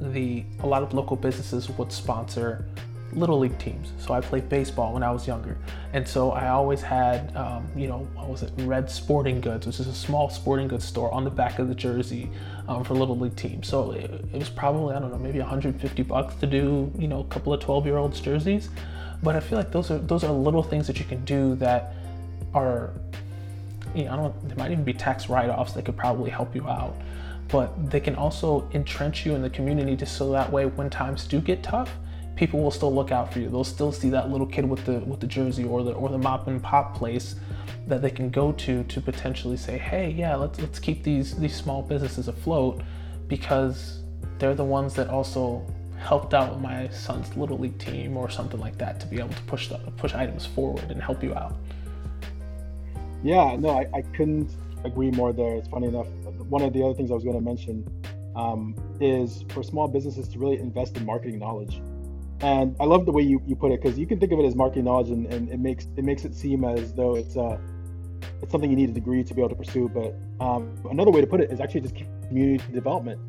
the a lot of local businesses would sponsor little league teams. So I played baseball when I was younger, and so I always had, um, you know, what was it, Red Sporting Goods, which is a small sporting goods store on the back of the jersey um, for little league teams. So it, it, was probably I don't know, maybe 150 bucks to do, you know, a couple of 12 year olds jerseys. But I feel like those are those are little things that you can do that are, you know, I don't. There might even be tax write offs that could probably help you out but they can also entrench you in the community just so that way when times do get tough people will still look out for you. They'll still see that little kid with the with the jersey or the or the mop and pop place that they can go to to potentially say, hey, yeah, let's let's keep these these small businesses afloat because they're the ones that also helped out my son's little league team or something like that to be able to push the, push items forward and help you out. Yeah, no, I, I couldn't agree more there. It's funny enough. One of the other things I was going to mention um, is for small businesses to really invest in marketing knowledge. And I love the way you, you put it because you can think of it as marketing knowledge, and, and it makes it makes it seem as though it's uh it's something you need a degree to be able to pursue. But um, another way to put it is actually just community development.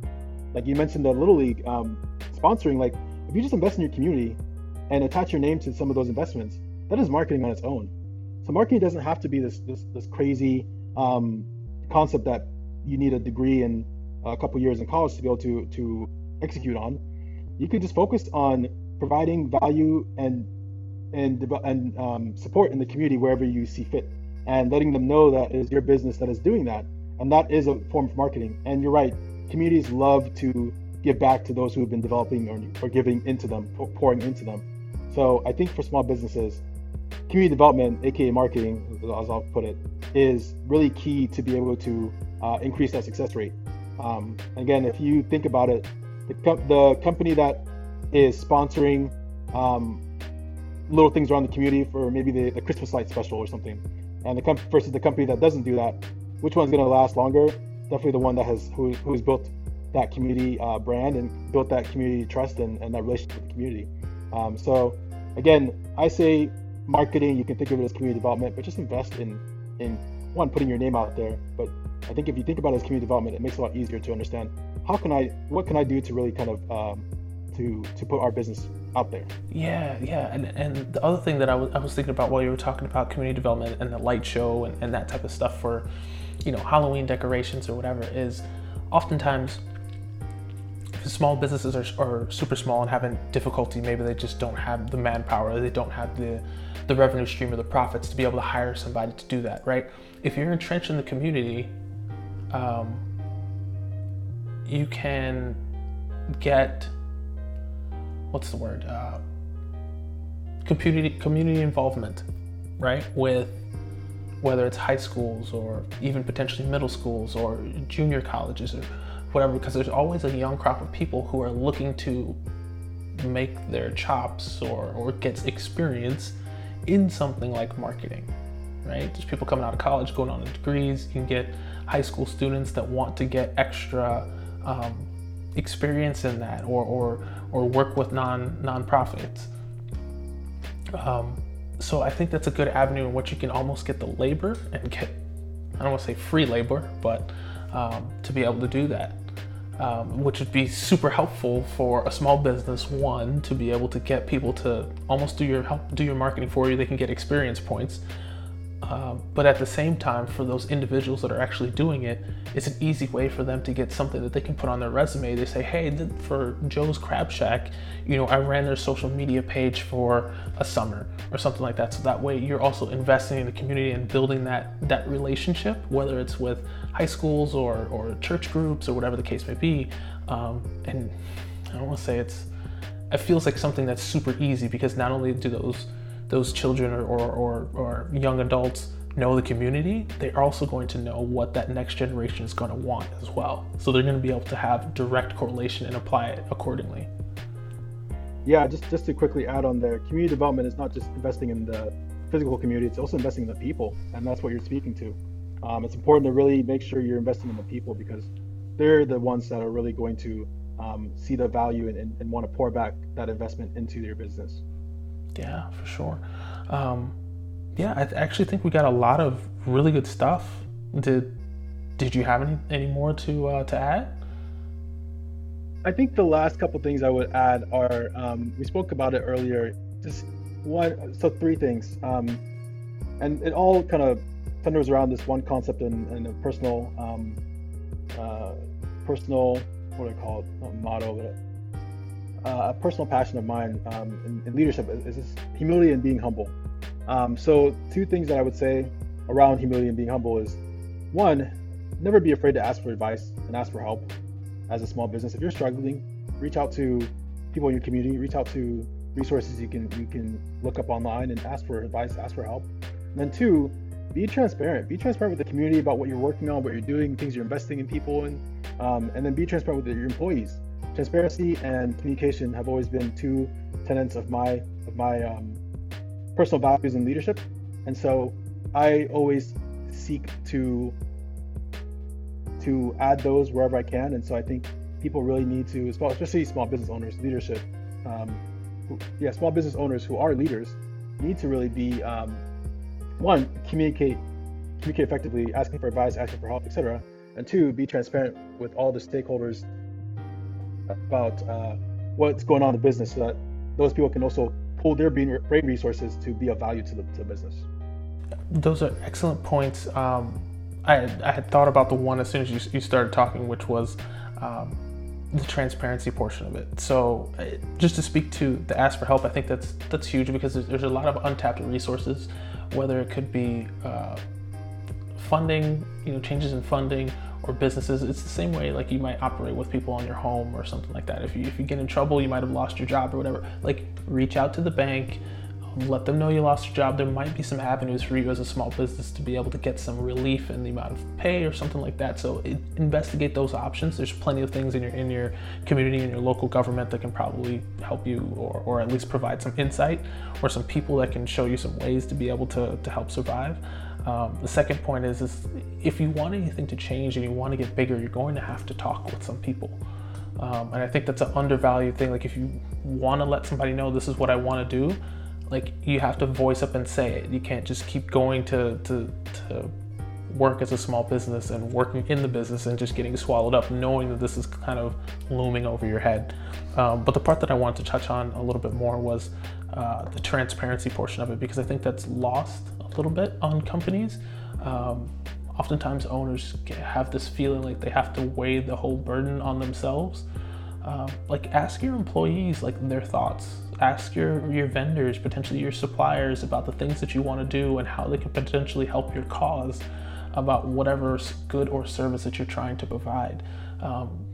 Like you mentioned, the Little League um, sponsoring. Like if you just invest in your community and attach your name to some of those investments, that is marketing on its own. So marketing doesn't have to be this this, this crazy um, concept that you need a degree and a couple years in college to be able to to execute on. You could just focus on providing value and and and um, support in the community wherever you see fit, and letting them know that it is your business that is doing that, and that is a form of marketing. And you're right, communities love to give back to those who have been developing or, or giving into them, pouring into them. So I think for small businesses, community development, aka marketing, as I'll put it, is really key to be able to uh, increase that success rate. Um, again, if you think about it, the, the company that is sponsoring um, little things around the community for maybe the, the Christmas light special or something. And the comp- versus the company that doesn't do that, which one's going to last longer? Definitely the one that has who, who's built that community uh, brand and built that community trust and, and that relationship with the community. Um, so again, I say marketing. You can think of it as community development, but just invest in in one putting your name out there. But I think if you think about it as community development, it makes it a lot easier to understand how can I what can I do to really kind of um, to to put our business out there. Yeah, yeah, and and the other thing that I was I was thinking about while you were talking about community development and the light show and, and that type of stuff for, you know, Halloween decorations or whatever is, oftentimes. Small businesses are, are super small and having difficulty, maybe they just don't have the manpower, they don't have the, the revenue stream or the profits to be able to hire somebody to do that, right? If you're entrenched in the community, um, you can get what's the word? Uh, community community involvement, right? With whether it's high schools or even potentially middle schools or junior colleges or whatever, because there's always a young crop of people who are looking to make their chops or, or get experience in something like marketing, right? There's people coming out of college going on degrees. You can get high school students that want to get extra um, experience in that or, or, or work with non nonprofits. Um, so I think that's a good avenue in which you can almost get the labor and get, I don't want to say free labor, but um, to be able to do that. Um, which would be super helpful for a small business one to be able to get people to almost do your help do your marketing for you they can get experience points um, but at the same time, for those individuals that are actually doing it, it's an easy way for them to get something that they can put on their resume. They say, hey, for Joe's Crab Shack, you know, I ran their social media page for a summer or something like that. So that way you're also investing in the community and building that, that relationship, whether it's with high schools or, or church groups or whatever the case may be. Um, and I don't want to say it's, it feels like something that's super easy because not only do those those children or, or, or, or young adults know the community, they're also going to know what that next generation is going to want as well. So they're going to be able to have direct correlation and apply it accordingly. Yeah, just just to quickly add on there, community development is not just investing in the physical community; it's also investing in the people, and that's what you're speaking to. Um, it's important to really make sure you're investing in the people because they're the ones that are really going to um, see the value and, and, and want to pour back that investment into your business. Yeah, for sure. Um, yeah, I actually think we got a lot of really good stuff. Did Did you have any any more to uh, to add? I think the last couple things I would add are um, we spoke about it earlier. Just one, so three things, um, and it all kind of centers around this one concept and, and a personal, um, uh, personal, what do I call it, Not motto, but uh, a personal passion of mine um, in, in, leadership is, is humility and being humble. Um, so, two things that I would say around humility and being humble is one, never be afraid to ask for advice and ask for help as a small business. If you're struggling, reach out to people in your community, reach out to resources you can you can look up online and ask for advice, ask for help. And then two, be transparent. Be transparent with the community about what you're working on, what you're doing, things you're investing in people in, um, and then be transparent with your employees transparency and communication have always been two tenets of my of my um, personal values and leadership, and so I always seek to to add those wherever I can. And so I think people really need to, especially small business owners, leadership, um, who, yeah, small business owners who are leaders need to really be um, one communicate communicate effectively, asking for advice, asking for help, etc. And two, be transparent with all the stakeholders about uh, what's going on in the business so that those people can also pull their brain resources to be of value to the, to the business. Those are excellent points. Um, I, I, had thought about the one as soon as you, you started talking, which was um, the transparency portion of it. So, uh, just to speak to the ask for help, I think that's that's huge because there's, there's a lot of untapped resources, whether it could be uh, funding, you know, changes in funding, or businesses, it's the same way like you might operate with people on your home or something like that. If you, if you get in trouble, you might have lost your job or whatever. Like reach out to the bank, um, let them know you lost your job. There might be some avenues for you as a small business to be able to get some relief in the amount of pay or something like that. So it, investigate those options. There's plenty of things in your in your community and your local government that can probably help you or, or at least provide some insight or some people that can show you some ways to be able to, to help survive. Um, the second point is, is if you want anything to change and you want to get bigger, you're going to have to talk with some people. Um, and I think that's an undervalued thing. Like if you want to let somebody know this is what I want to do, like you have to voice up and say it. You can't just keep going to, to, to work as a small business and working in the business and just getting swallowed up, knowing that this is kind of looming over your head. Um, but the part that I wanted to touch on a little bit more was uh, the transparency portion of it because I think that's lost a little bit on companies. Um, oftentimes, owners have this feeling like they have to weigh the whole burden on themselves. Um, like, ask your employees like their thoughts. Ask your your vendors, potentially your suppliers, about the things that you want to do and how they can potentially help your cause. About whatever good or service that you're trying to provide. Um,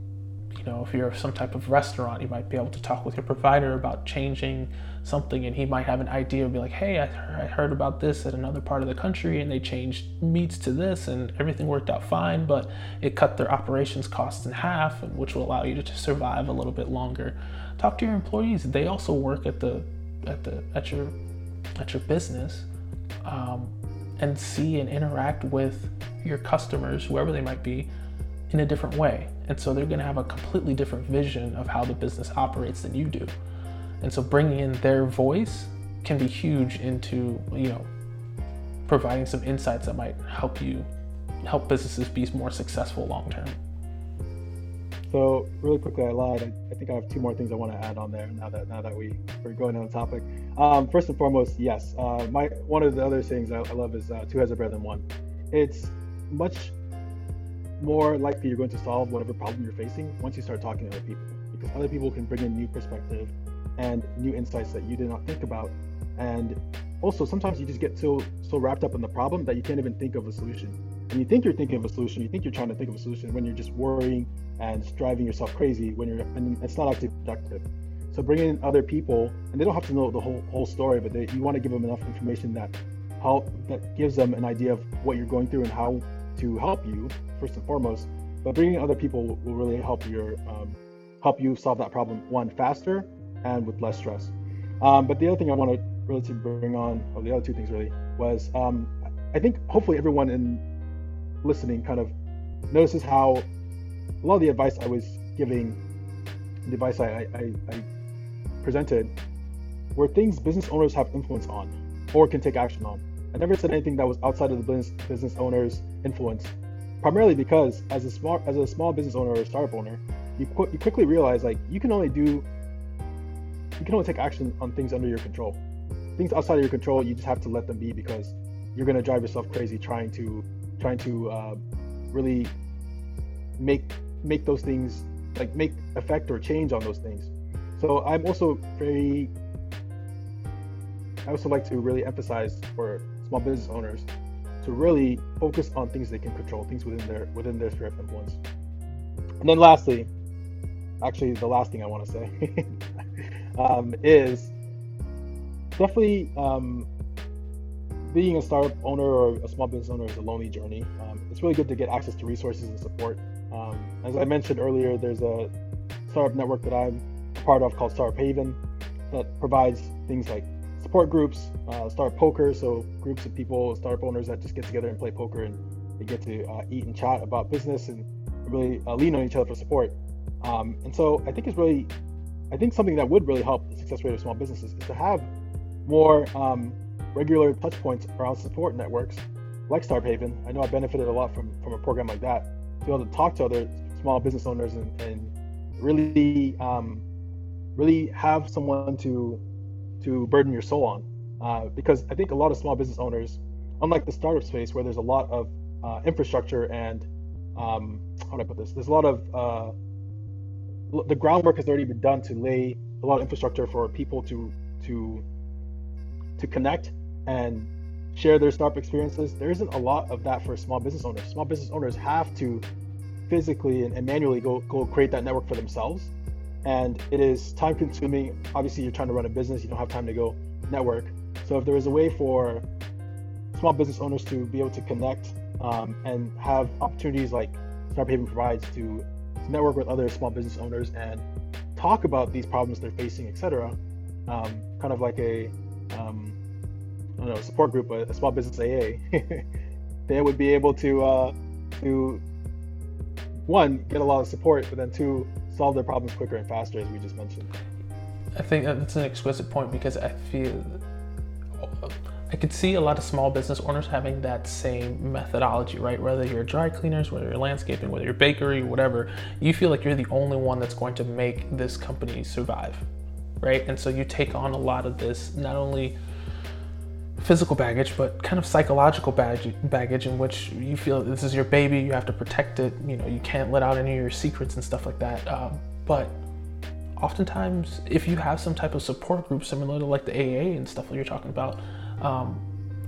know, if you're some type of restaurant, you might be able to talk with your provider about changing something, and he might have an idea, and be like, "Hey, I, I heard about this at another part of the country, and they changed meats to this, and everything worked out fine, but it cut their operations costs in half, which will allow you to survive a little bit longer." Talk to your employees; they also work at the at the at your at your business, um, and see and interact with your customers, whoever they might be, in a different way. And so they're going to have a completely different vision of how the business operates than you do. And so bringing in their voice can be huge into, you know, providing some insights that might help you help businesses be more successful long term. So really quickly, I lied. I, I, think I have two more things I want to add on there. Now that now that we we're going on the topic, um, first and foremost, yes. Uh, my one of the other things I, I love is uh, two heads are better than one. It's much more likely you're going to solve whatever problem you're facing once you start talking to other people because other people can bring in new perspective and new insights that you did not think about. And also sometimes you just get so so wrapped up in the problem that you can't even think of a solution. And you think you're thinking of a solution you think you're trying to think of a solution when you're just worrying and driving yourself crazy when you're and it's not actually productive. So bringing in other people and they don't have to know the whole whole story but they, you want to give them enough information that help that gives them an idea of what you're going through and how to help you first and foremost, but bringing other people will really help your um, help you solve that problem one faster and with less stress. Um, but the other thing I want to really to bring on, or the other two things really, was um, I think hopefully everyone in listening kind of notices how a lot of the advice I was giving, the advice I, I, I presented, were things business owners have influence on or can take action on. I never said anything that was outside of the business business owner's influence, primarily because as a small as a small business owner or a startup owner, you, qu- you quickly realize like you can only do you can only take action on things under your control. Things outside of your control, you just have to let them be because you're gonna drive yourself crazy trying to trying to uh, really make make those things like make effect or change on those things. So I'm also very I also like to really emphasize for small business owners to really focus on things they can control, things within their within their sphere of influence. And then lastly, actually the last thing I want to say um, is definitely um, being a startup owner or a small business owner is a lonely journey. Um, it's really good to get access to resources and support. Um, as I mentioned earlier, there's a startup network that I'm part of called Startup Haven that provides things like support groups, uh, start poker, so groups of people, startup owners that just get together and play poker and they get to uh, eat and chat about business and really uh, lean on each other for support. Um, and so I think it's really, I think something that would really help the success rate of small businesses is to have more um, regular touch points around support networks like Startup Haven. I know I benefited a lot from, from a program like that to be able to talk to other small business owners and, and really, um, really have someone to to burden your soul on. Uh, because I think a lot of small business owners, unlike the startup space where there's a lot of uh, infrastructure and um, how do I put this? There's a lot of uh, the groundwork has already been done to lay a lot of infrastructure for people to to to connect and share their startup experiences. There isn't a lot of that for small business owners. Small business owners have to physically and, manually go go create that network for themselves and it is time consuming. Obviously, you're trying to run a business, you don't have time to go network. So, if there is a way for small business owners to be able to connect um, and have opportunities like Startup Haven provides to, network with other small business owners and talk about these problems they're facing, etc., um, kind of like a um, I don't know support group, a, a small business AA, they would be able to uh, to one get a lot of support, but then two solve their problems quicker and faster, as we just mentioned. I think that's an exquisite point because I feel I could see a lot of small business owners having that same methodology, right? Whether you're dry cleaners, whether you're landscaping, whether you're bakery, whatever, you feel like you're the only one that's going to make this company survive, right? And so you take on a lot of this, not only physical baggage, but kind of psychological baggage, baggage in which you feel this is your baby, you have to protect it, you know, you can't let out any of your secrets and stuff like that. Um, but oftentimes, if you have some type of support group similar to like the AA and stuff that you're talking about, um,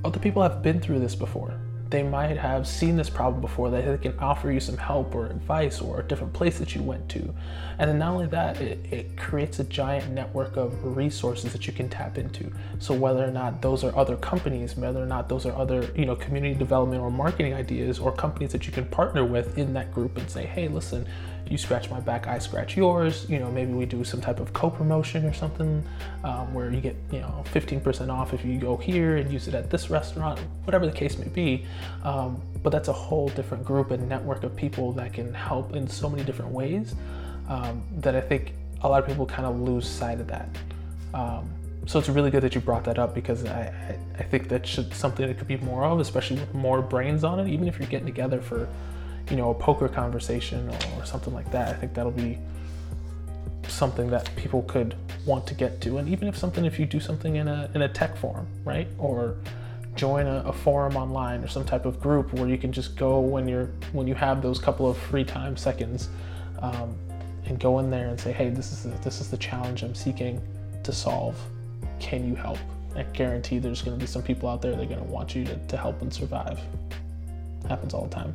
other people have been through this before. they might have seen this problem before that they can offer you some help or advice or a different place that you went to and then not only that it, it creates a giant network of resources that you can tap into so whether or not those are other companies whether or not those are other you know community development or marketing ideas or companies that you can partner with in that group and say hey listen you scratch my back, I scratch yours. You know, maybe we do some type of co-promotion or something um, where you get you know 15% off if you go here and use it at this restaurant, whatever the case may be. Um, but that's a whole different group and network of people that can help in so many different ways um, that I think a lot of people kind of lose sight of that. Um, so it's really good that you brought that up because I, I, I think that should something that could be more of, especially with more brains on it, even if you're getting together for you know, a poker conversation or, or something like that. I think that'll be something that people could want to get to. And even if something, if you do something in a, in a tech forum, right? Or join a, a, forum online or some type of group where you can just go when you're, when you have those couple of free time seconds um, and go in there and say, hey, this is, the, this is the challenge I'm seeking to solve. Can you help? I guarantee there's going to be some people out there that are going to want you to, to help and survive. Happens all the time.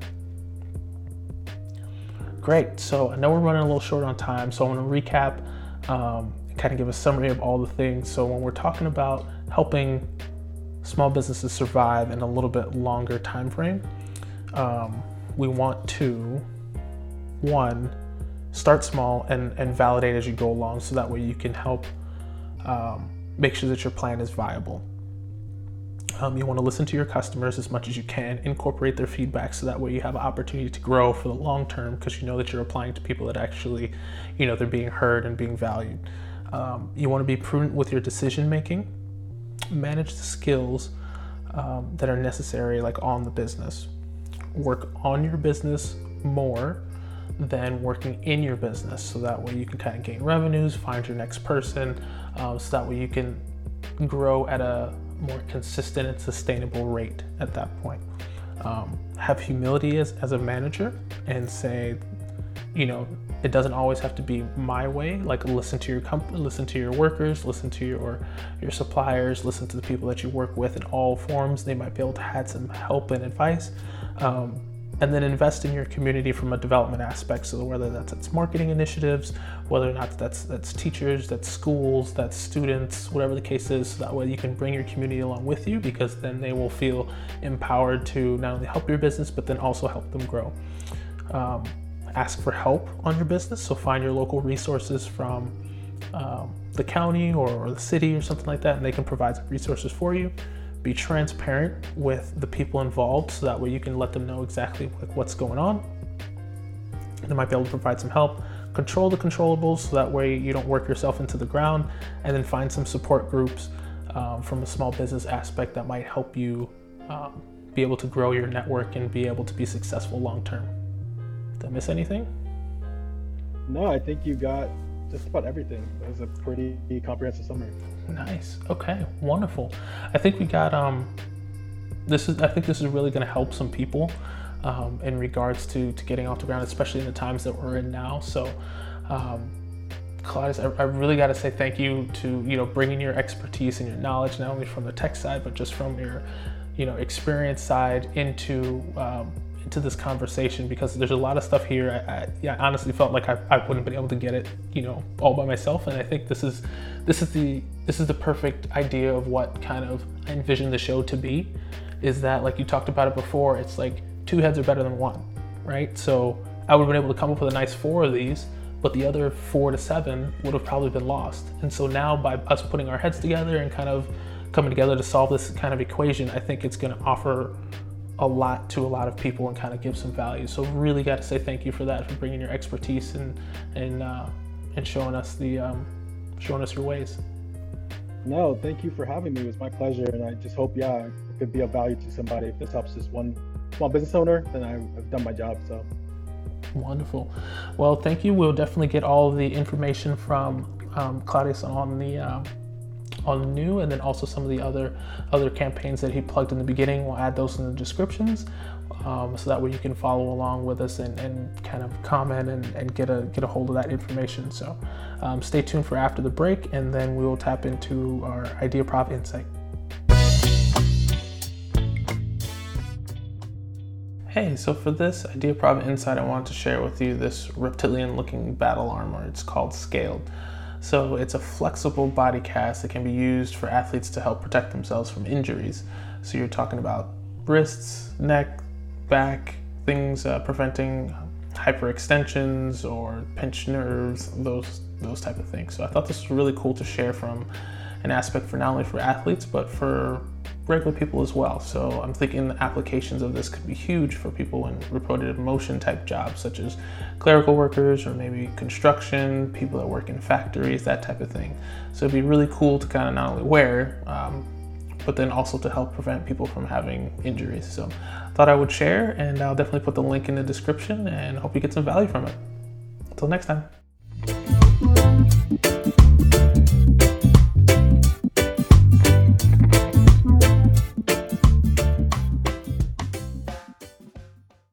Great. So I know we're running a little short on time, so I want to recap, um, kind of give a summary of all the things. So when we're talking about helping small businesses survive in a little bit longer time frame, um, we want to one start small and, and validate as you go along, so that way you can help um, make sure that your plan is viable. Um, you want to listen to your customers as much as you can, incorporate their feedback so that way you have an opportunity to grow for the long term because you know that you're applying to people that actually, you know, they're being heard and being valued. Um, you want to be prudent with your decision making, manage the skills um, that are necessary, like on the business. Work on your business more than working in your business so that way you can kind of gain revenues, find your next person, um, so that way you can grow at a more consistent and sustainable rate at that point. Um, have humility as, as a manager and say, you know, it doesn't always have to be my way. Like listen to your company, listen to your workers, listen to your your suppliers, listen to the people that you work with in all forms. They might be able to add some help and advice. Um, and then invest in your community from a development aspect. So whether that's its marketing initiatives, whether or not that's that's teachers, that's schools, that's students, whatever the case is, so that way you can bring your community along with you because then they will feel empowered to not only help your business but then also help them grow. Um, ask for help on your business. So find your local resources from um, the county or, or the city or something like that, and they can provide some resources for you be transparent with the people involved so that way you can let them know exactly like what's going on. They might be able to provide some help. Control the controllables so that way you don't work yourself into the ground, and then find some support groups um, from a small business aspect that might help you um, be able to grow your network and be able to be successful long term. Did I miss anything? No, I think you got just about everything. It was a pretty comprehensive summary. Nice. Okay. Wonderful. I think we got um. This is. I think this is really going to help some people, um, in regards to to getting off the ground, especially in the times that we're in now. So, um, Claudius, I, I really got to say thank you to you know bringing your expertise and your knowledge not only from the tech side but just from your, you know, experience side into um, into this conversation because there's a lot of stuff here. I, I, yeah, honestly felt like I, I wouldn't been able to get it, you know, all by myself. And I think this is this is the this is the perfect idea of what kind of I envision the show to be. Is that like you talked about it before? It's like two heads are better than one, right? So I would have been able to come up with a nice four of these, but the other four to seven would have probably been lost. And so now by us putting our heads together and kind of coming together to solve this kind of equation, I think it's going to offer a lot to a lot of people and kind of give some value. So really got to say thank you for that, for bringing your expertise and and uh, and showing us the um, showing us your ways. No, thank you for having me. It was my pleasure, and I just hope yeah it could be of value to somebody. If this helps just one small business owner, then I've, I've done my job. So wonderful. Well, thank you. We'll definitely get all the information from um, Claudius on the. Uh, on Neu and then also some of the other other campaigns that he plugged in the beginning we'll add those in the descriptions um, so that way you can follow along with us and, and kind of comment and, and get a get a hold of that information so um, stay tuned for after the break and then we will tap into our idea prop insight Hey, so for this idea prop Insight, I wanted to share with you this reptilian looking battle armor. It's called Scaled. So it's a flexible body cast that can be used for athletes to help protect themselves from injuries. So you're talking about wrists, neck, back, things uh, preventing hyperextensions or pinched nerves, those those type of things. So I thought this was really cool to share from an aspect for not only for athletes but for regular people as well. So I'm thinking the applications of this could be huge for people in repetitive motion type jobs, such as clerical workers or maybe construction, people that work in factories, that type of thing. So it'd be really cool to kind of not only wear, um, but then also to help prevent people from having injuries. So thought I would share, and I'll definitely put the link in the description and hope you get some value from it. Until next time.